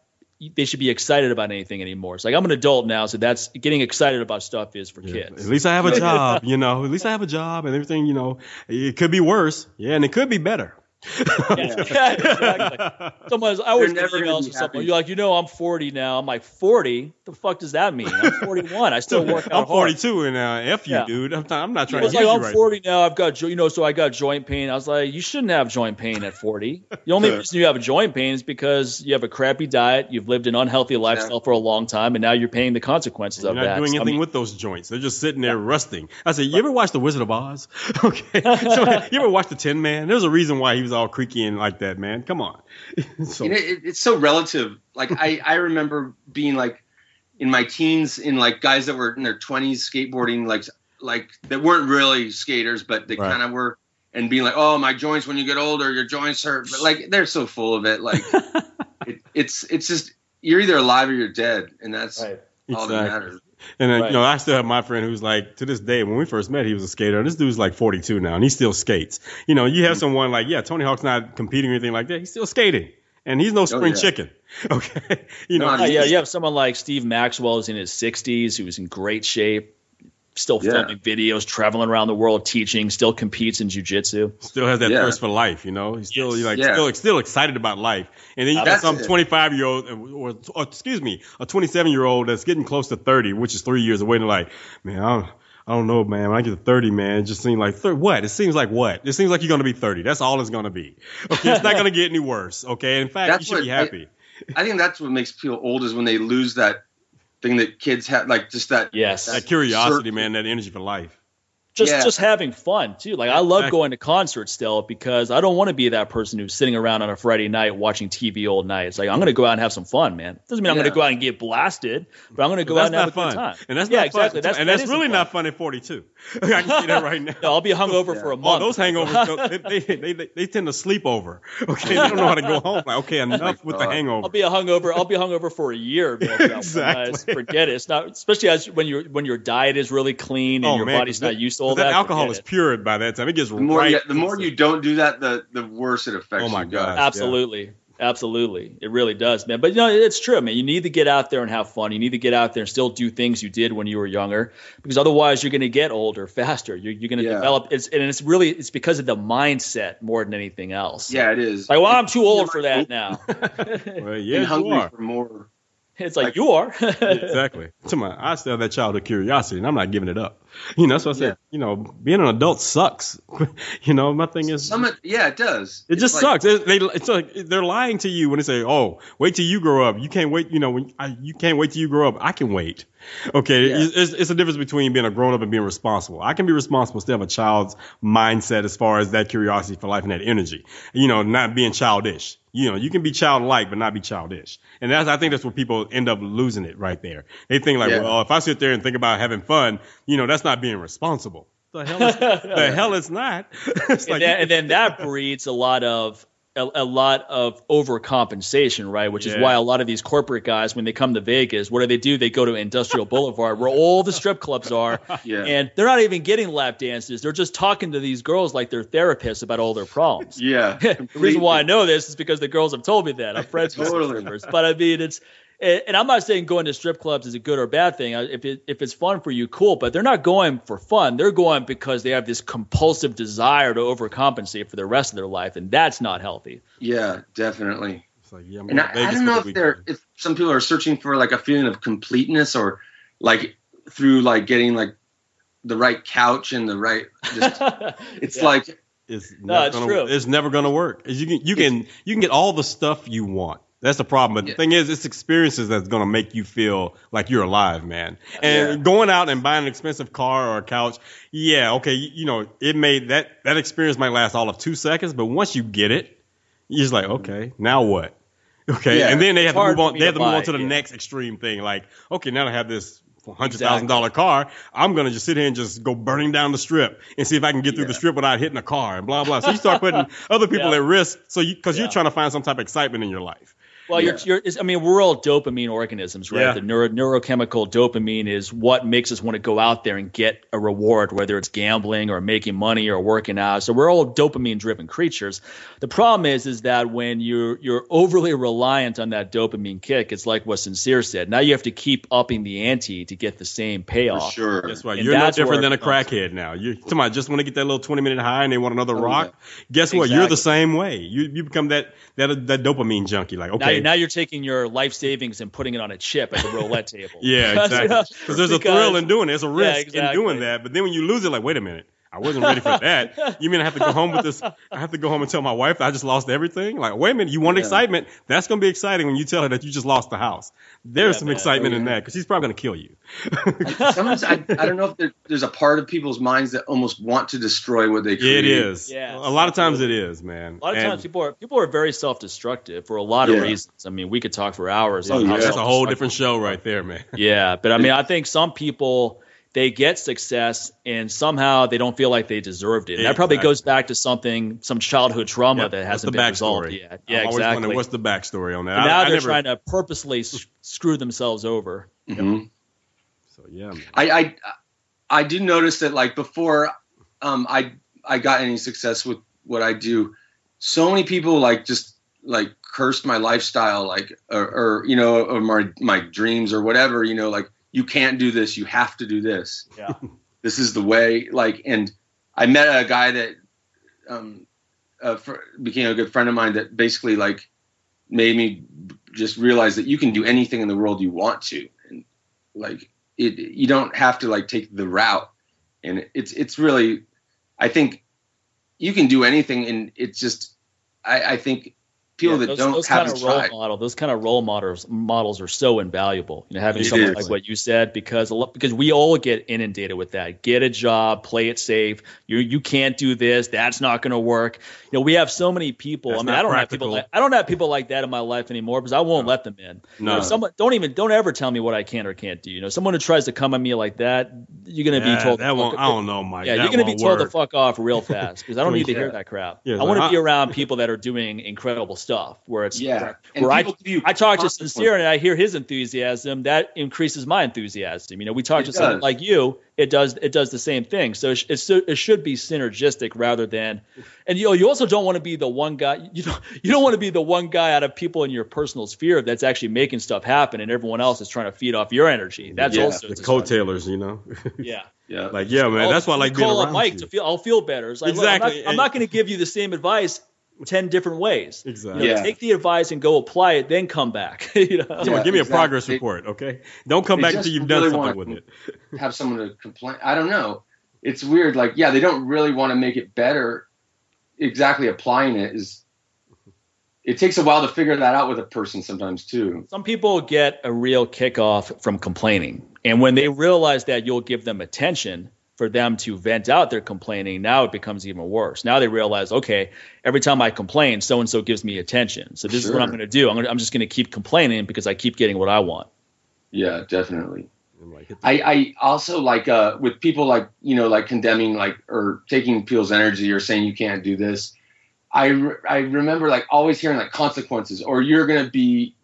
they should be excited about anything anymore. It's like I'm an adult now, so that's getting excited about stuff is for Yeah. kids. At least I have a job, you know. At least I have a job and everything, you know. It could be worse, yeah, and it could be better. Yeah, exactly. Someone's, I always They're get never gonna emails from someone. You're like, you know, I'm 40 now. I'm like, 40? The fuck does that mean? I'm 41. I still work out I'm hard. 42 and uh, f you, Yeah. dude. I'm, not- I'm not trying It's to like you I'm right 40 now. I've got jo- you know, so I got joint pain. I was like, you shouldn't have joint pain at 40. The only reason you have a joint pain is because you have a crappy diet, you've lived an unhealthy lifestyle for a long time, and now you're paying the consequences You're of not that. doing So, I anything mean, with those joints. They're just sitting there rusting. I said, you ever watch The Wizard of Oz? Okay. So, you ever watch The Tin Man? There's a reason why he was all creaky and like that, man. Come on. so, You know, it, it's so relative. Like I, I remember being like in my teens, in like guys that were in their twenties skateboarding, like like that weren't really skaters, but they Right. kind of were, and being like, oh, my joints when you get older, your joints hurt. But like they're so full of it. Like it, it's it's just you're either alive or you're dead, and that's Right. all that matters. And then, Right. you know, I still have my friend who's like, to this day, when we first met, he was a skater. And this dude's like 42 now, and he still skates. You know, you have mm-hmm. someone like, yeah, Tony Hawk's not competing or anything like that. He's still skating. And he's no oh, spring yeah. chicken. Okay. You know, No, yeah, you have someone like Steve Maxwell who's in his 60s, who was in great shape, still Yeah. filming videos, traveling around the world, teaching, still competes in jujitsu. still has that Yeah. thirst for life, you know. He's still Yes. like Yeah. still still excited about life. And then you got some 25 year old, uh, or, or excuse me, a 27 year old that's getting close to 30, which is three years away. And like, man, I don't, I don't know, man. When I get to 30, man, it just seems like thir- what? It seems like what? It seems like you're gonna be 30. That's all it's gonna be. Okay, it's not gonna get any worse. Okay, in fact, That's you should be what I- happy. I think that's what makes people old is when they lose that thing that kids have, like just that. Yes. That curiosity, certain- man, that energy for life. Just Yeah. just having fun too. Like I love Exactly. going to concerts still because I don't want to be that person who's sitting around on a Friday night watching TV all night. It's like I'm going to go out and have some fun, man. Doesn't mean I'm going to go out and get blasted, but I'm going to go out and have that's a not good fun. time. And that's yeah, not exactly. fun. That's and that's isn't really fun. not fun at 42. I can see that right now. No, I'll be hungover Yeah. for a Oh, month. those hangovers, they, they, they, they, tend to sleep over. Okay, they don't know how to go home. Like, okay, enough with the hangover. I'll be a hungover. I'll be hungover for a year. Exactly. Forget it. It's not, especially as when your when your diet is really clean and oh your man, body's not that- used to all 'cause that. alcohol is it. pure by that time. It gets The more, right. yeah, the more you don't do that, the the worse it affects Oh my you God. guys. Absolutely. Absolutely. It really does, man. But you know, it's true, man. You need to get out there and have fun. You need to get out there and still do things you did when you were younger because otherwise you're going to get older faster. You're, you're going to Yeah. develop it's and it's really it's because of the mindset more than anything else. Yeah, it is. Like, well, I'm too old for that now. Well, and yeah, you hungry are. for more. it's like Like- you are. exactly. To my, I still have that childhood curiosity, and I'm not giving it up. You know, so I said. Yeah. You know, being an adult sucks. you know, my thing is, Some, yeah, it does. it It's just like- sucks. It, they, it's like they're lying to you when they say, "Oh, wait till you grow up. You can't wait. You know, when I, you can't wait till you grow up. I can wait." Okay, Yeah. it's, it's, it's a difference between being a grown up and being responsible. I can be responsible, still have a child's mindset as far as that curiosity for life and that energy. You know, not being childish. You know, you can be childlike but not be childish, and that's I think that's where people end up losing it right there. They think like, Yeah. well, if I sit there and think about having fun, you know, that's not being responsible. The hell, is, the hell it's not. it's and, like then, and then that breeds a lot of a, a lot of overcompensation, right? Which is why a lot of these corporate guys, when they come to Vegas, what do they do? They go to Industrial Boulevard, where all the strip clubs are, Yeah. and they're not even getting lap dances. They're just talking to these girls like they're therapists about all their problems. Yeah. the reason why I know this is because the girls have told me that. I'm friends with Totally. strippers, but I mean it's. And I'm not saying going to strip clubs is a good or bad thing. If it, if it's fun for you, cool. But they're not going for fun. They're going because they have this compulsive desire to overcompensate for the rest of their life, and that's not healthy. Yeah, definitely. It's like, yeah, I'm And I, I don't know if they're if some people are searching for like a feeling of completeness or like through like getting like the right couch and the right just it's Yeah. like It's No, never it's gonna, true. It's never going to work. You can you can you can get all the stuff you want. That's the problem. But the Yeah. thing is, it's experiences that's going to make you feel like you're alive, man. And Yeah. going out and buying an expensive car or a couch, yeah, okay, you, you know, it may that that experience might last all of two seconds, but once you get it, you're just like, okay, now what? Okay, Yeah. and then they have It's to move on. They to have to move on to the yeah. next extreme thing. Like, okay, now I have this hundred thousand dollar car. I'm gonna just sit here and just go burning down the strip and see if I can get through the strip without hitting a car and blah blah. So you start putting other people Yeah. at risk. So you because Yeah. you're trying to find some type of excitement in your life. Well, Yeah. you're, you're, I mean, we're all dopamine organisms, right? Yeah. The neuro, neurochemical dopamine is what makes us want to go out there and get a reward, whether it's gambling or making money or working out. So we're all dopamine-driven creatures. The problem is, is that when you're you're overly reliant on that dopamine kick, it's like what Sincere said. Now you have to keep upping the ante to get the same for payoff. sure. Guess what? And You're no different than a crackhead now. You somebody just want to get that little 20 minute high and they want another rock. Guess what? You're the same way. You you become that that that dopamine junkie. Like Now, okay, now you're taking your life savings and putting it on a chip at the roulette table. Yeah, exactly. Because there's a thrill in doing it. There's a risk in exactly. doing that. But then when you lose it, like, wait a minute, I wasn't ready for that. You mean I have to go home with this? I have to go home and tell my wife that I just lost everything? Like, wait a minute, you want Yeah. excitement? That's gonna be exciting when you tell her that you just lost the house. There's Yeah, some man. excitement in Oh, yeah. that because she's probably gonna kill you. Sometimes I, I don't know if there, there's a part of people's minds that almost want to destroy what they create. it is. Yes, a lot of times it is, man. A lot of And times people are people are very self-destructive for a lot of reasons. I mean, we could talk for hours Oh, on yeah. that's a whole different show right there, man. Yeah, but I mean, I think some people they get success and somehow they don't feel like they deserved it. And that probably goes back to something, some childhood trauma Yeah, that hasn't the been resolved yet. Yeah, I'm always exactly. wondering what's the backstory on that. And I- now I they're never- trying to purposely screw themselves over. Mhm. So yeah, man. I, I I do notice that like before um I I got any success with what I do, so many people like just like cursed my lifestyle like or, or you know or my my dreams or whatever you know like you can't do this you have to do this. Yeah. this is the way like and I met a guy that um uh, fr- became a good friend of mine that basically like made me just realize that you can do anything in the world you want to. And like it you don't have to like take the route. And it's it's really i think you can do anything and it's just i i think people Yeah, that those, don't those kind haven't of role tried. model, those kind of role models models are so invaluable. You know, having It someone is. like what you said, because a lot, because we all get inundated with that. Get a job, play it safe. You you can't do this. That's not going to work. You know, we have so many people. That's I mean, I don't have people. Like, I don't have people like that in my life anymore because I won't let them in. No. If someone don't even don't ever tell me what I can or can't do. You know, someone who tries to come at me like that, you're going to Yeah, be told. that to won't. fuck- I don't know, Mike. yeah, That you're going to be told work. to fuck off real fast because I don't need to hear that crap. Yeah, I want to like, be around people that are doing incredible stuff where it's Yeah, and where I, people give you I talk to consequences. Sincere and I hear his enthusiasm, that increases my enthusiasm. You know, we talk It to someone like you, it does it does the same thing. So it's, it's it should be synergistic rather than, and you know, you also don't want to be the one guy. You don't you don't want to be the one guy out of people in your personal sphere that's actually making stuff happen, and everyone else is trying to feed off your energy. That's Yeah, also the disheartening. coattailers, you know. Yeah. Yeah. like, yeah, man, that's why I like being call around up Mike you. to feel. I'll feel better. It's like, look, Exactly, I'm not, not going to give you the same advice ten different ways. Exactly. You know, Yeah. Take the advice and go apply it, then come back. you know? Come on, Yeah, give me a progress They- report, okay? Don't come they back just until you've done something with it. have someone to complain. I don't know. It's weird. Like, yeah, they don't really want to make it better. Exactly applying it is. It takes a while to figure that out with a person sometimes too. Some people get a real kickoff from complaining. And when they realize that you'll give them attention for them to vent out their complaining, now it becomes even worse. Now they realize, okay, every time I complain, so and so gives me attention. So this is what I'm going to do. I'm, gonna, I'm just going to keep complaining because I keep getting what I want. Yeah, definitely. Like, I, I also like uh, with people like you know like condemning like or taking people's energy or saying you can't do this. I, re- I remember like always hearing like consequences or you're gonna be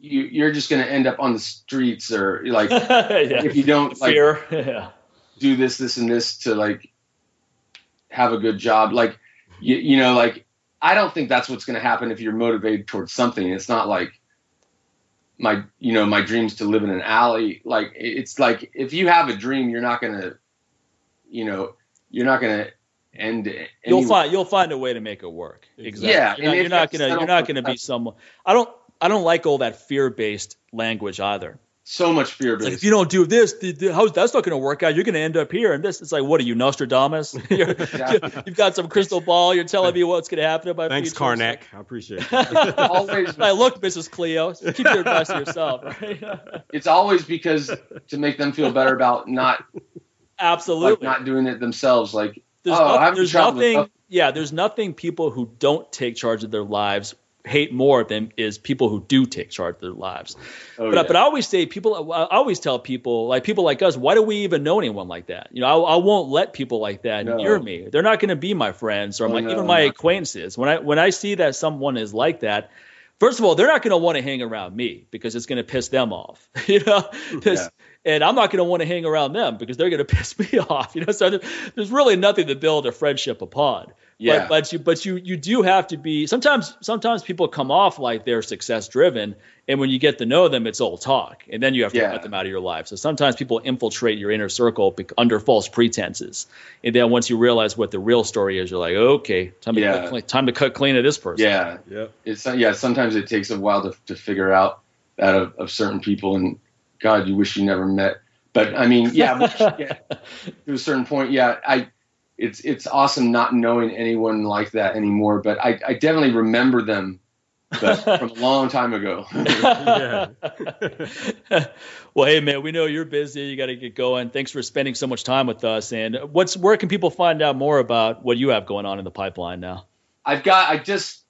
you you're just gonna end up on the streets or like yeah. if you don't like yeah. do this this and this to like have a good job like you, you know like I don't think that's what's gonna happen if you're motivated towards something. It's not like my you know my dreams to live in an alley like it's like if you have a dream you're not gonna you know you're not gonna end it You'll anyway. find you'll find a way to make it work. Exactly. Yeah, You're not, you're not gonna you're not gonna be someone. I don't I don't like all that fear based language either. So much fear It's like, if you don't do this, the, the, how's that's not going to work out? You're going to end up here. And this, it's like, what are you, Nostradamus? You're, You've got some crystal ball. You're telling me what's going to happen to my Thanks, future. Carnac. I appreciate it. always Like, look, Mrs. Cleo, keep your advice to yourself. Right? it's always because to make them feel better about not like Absolutely. not doing it themselves like there's oh, I no- haven't there's traveled nothing. enough. Yeah, there's nothing people who don't take charge of their lives hate more than is people who do take charge of their lives. oh, But, yeah. but I always say people. I always tell people like people like us. Why do we even know anyone like that? You know, I, I won't let people like that No. near me. They're not going to be my friends or Oh, my no, even my no. acquaintances. When I when I see that someone is like that, first of all, they're not going to want to hang around me because it's going to piss them off. You know, Yeah. and I'm not going to want to hang around them because they're going to piss me off. You know, so there's really nothing to build a friendship upon. Yeah. But, but you but you you do have to be sometimes sometimes people come off like they're success driven and when you get to know them it's all talk and then you have to Yeah. cut them out of your life. So sometimes people infiltrate your inner circle bec- under false pretenses. And then once you realize what the real story is you're like, "Okay, time to Yeah. cut clean, time to cut clean of this person." yeah yep. it's yeah sometimes it takes a while to, to figure out that of, of certain people and god you wish you never met but i mean yeah once you to a certain point yeah i it's it's awesome not knowing anyone like that anymore but i, I definitely remember them from a long time ago well, hey man, we know you're busy. You got to get going. Thanks for spending so much time with us. And what's where can people find out more about what you have going on in the pipeline now? I've got I just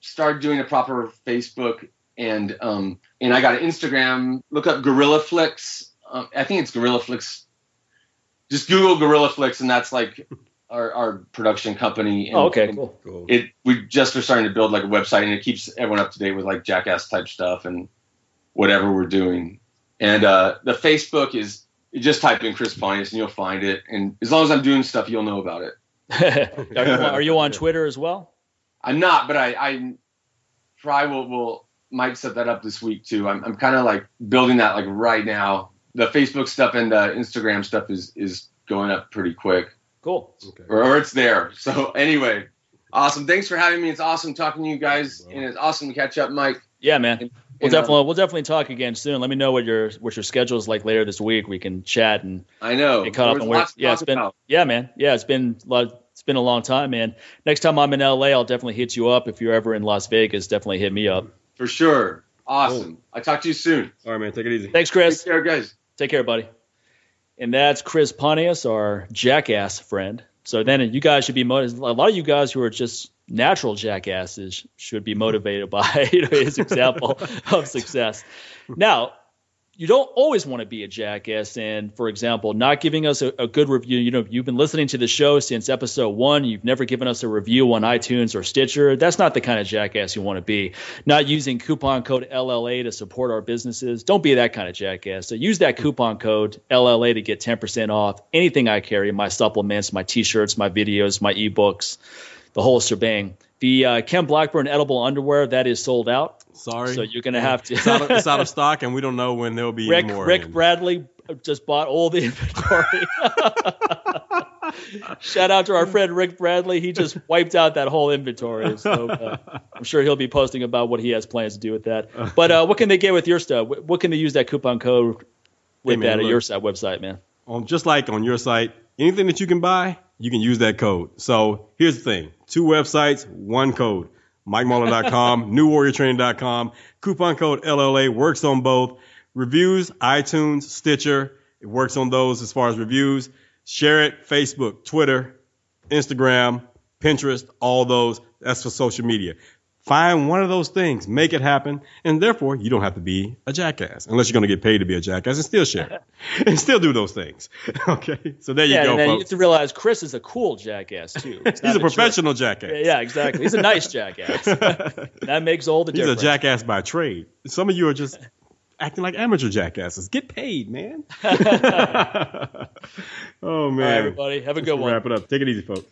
started doing a proper Facebook and um and I got an Instagram. Look up Gorilla Flicks. Um, I think it's Gorilla Flicks. Just Google Gorilla Flicks and that's like our, our production company. And, Oh, okay, and cool. Cool. It we just are starting to build like a website and it keeps everyone up to date with like jackass type stuff and whatever we're doing. And uh, the Facebook is just type in Chris Pontius and you'll find it. And as long as I'm doing stuff, you'll know about it. are, you, are you on Twitter as well? I'm not, but I, I probably will, will might set that up this week too. I'm, I'm kind of like building that like right now. The Facebook stuff and the Instagram stuff is is going up pretty quick, Cool. Okay. or, or it's there. So anyway, awesome. Thanks for having me. It's awesome talking to you guys, and it's awesome to catch up, Mike. Yeah, man. And, We'll and, uh, definitely we'll definitely talk again soon. Let me know what your what your schedule is like later this week. We can chat and I know. get caught up There's on where. Yeah, it's been about. yeah, man. Yeah, it's been a lot. It's been a long time, man. Next time I'm in LA, I'll definitely hit you up. If you're ever in Las Vegas, definitely hit me up. For sure. Awesome. Cool. I'll talk to you soon. All right, man. Take it easy. Thanks, Chris. Take care, guys. Take care, buddy. And that's Chris Pontius, our jackass friend. So then you guys should be. A lot of you guys who are just natural jackasses should be motivated by you know, his example of success. Now, you don't always want to be a jackass. And for example not giving us a, a, good review you know you've been listening to the show since episode one. You've never given us a review on itunes or stitcher. That's not the kind of jackass you want to be. Not using coupon code lla to support our businesses. Don't be that kind of jackass. So use that coupon code lla to get 10% off anything i carry my supplements my t-shirts my videos my ebooks the whole shebang. The uh, Ken Blackburn edible underwear that is sold out. Sorry. So you're gonna have to. it's, out of, it's, out of, stock, and we don't know when there'll be Rick, more. Rick in. Bradley just bought all the inventory. Shout out to our friend Rick Bradley. He just wiped out that whole inventory. So uh, I'm sure he'll be posting about what he has plans to do with that. But uh, what can they get with your stuff? What can they use that coupon code with hey, man, that at your website, man? On just like on your site, anything that you can buy, you can use that code. So here's the thing: two websites, one code. MikeMarlar.com, NewWarriorTraining.com. Coupon code LLA works on both. Reviews, iTunes, Stitcher. It works on those as far as reviews. Share it, Facebook, Twitter, Instagram, Pinterest, all those. That's for social media. Find one of those things, make it happen, and therefore you don't have to be a jackass unless you're going to get paid to be a jackass and still share it and still do those things. okay, so there you yeah, go, and then folks. You have to realize Chris is a cool jackass too. He's a professional jackass. Yeah, yeah, exactly. He's a nice jackass. that makes all the He's difference. He's a jackass by trade. Some of you are just acting like amateur jackasses. Get paid, man. oh man, All right, everybody, have a good one. Wrap it up. Take it easy, folks.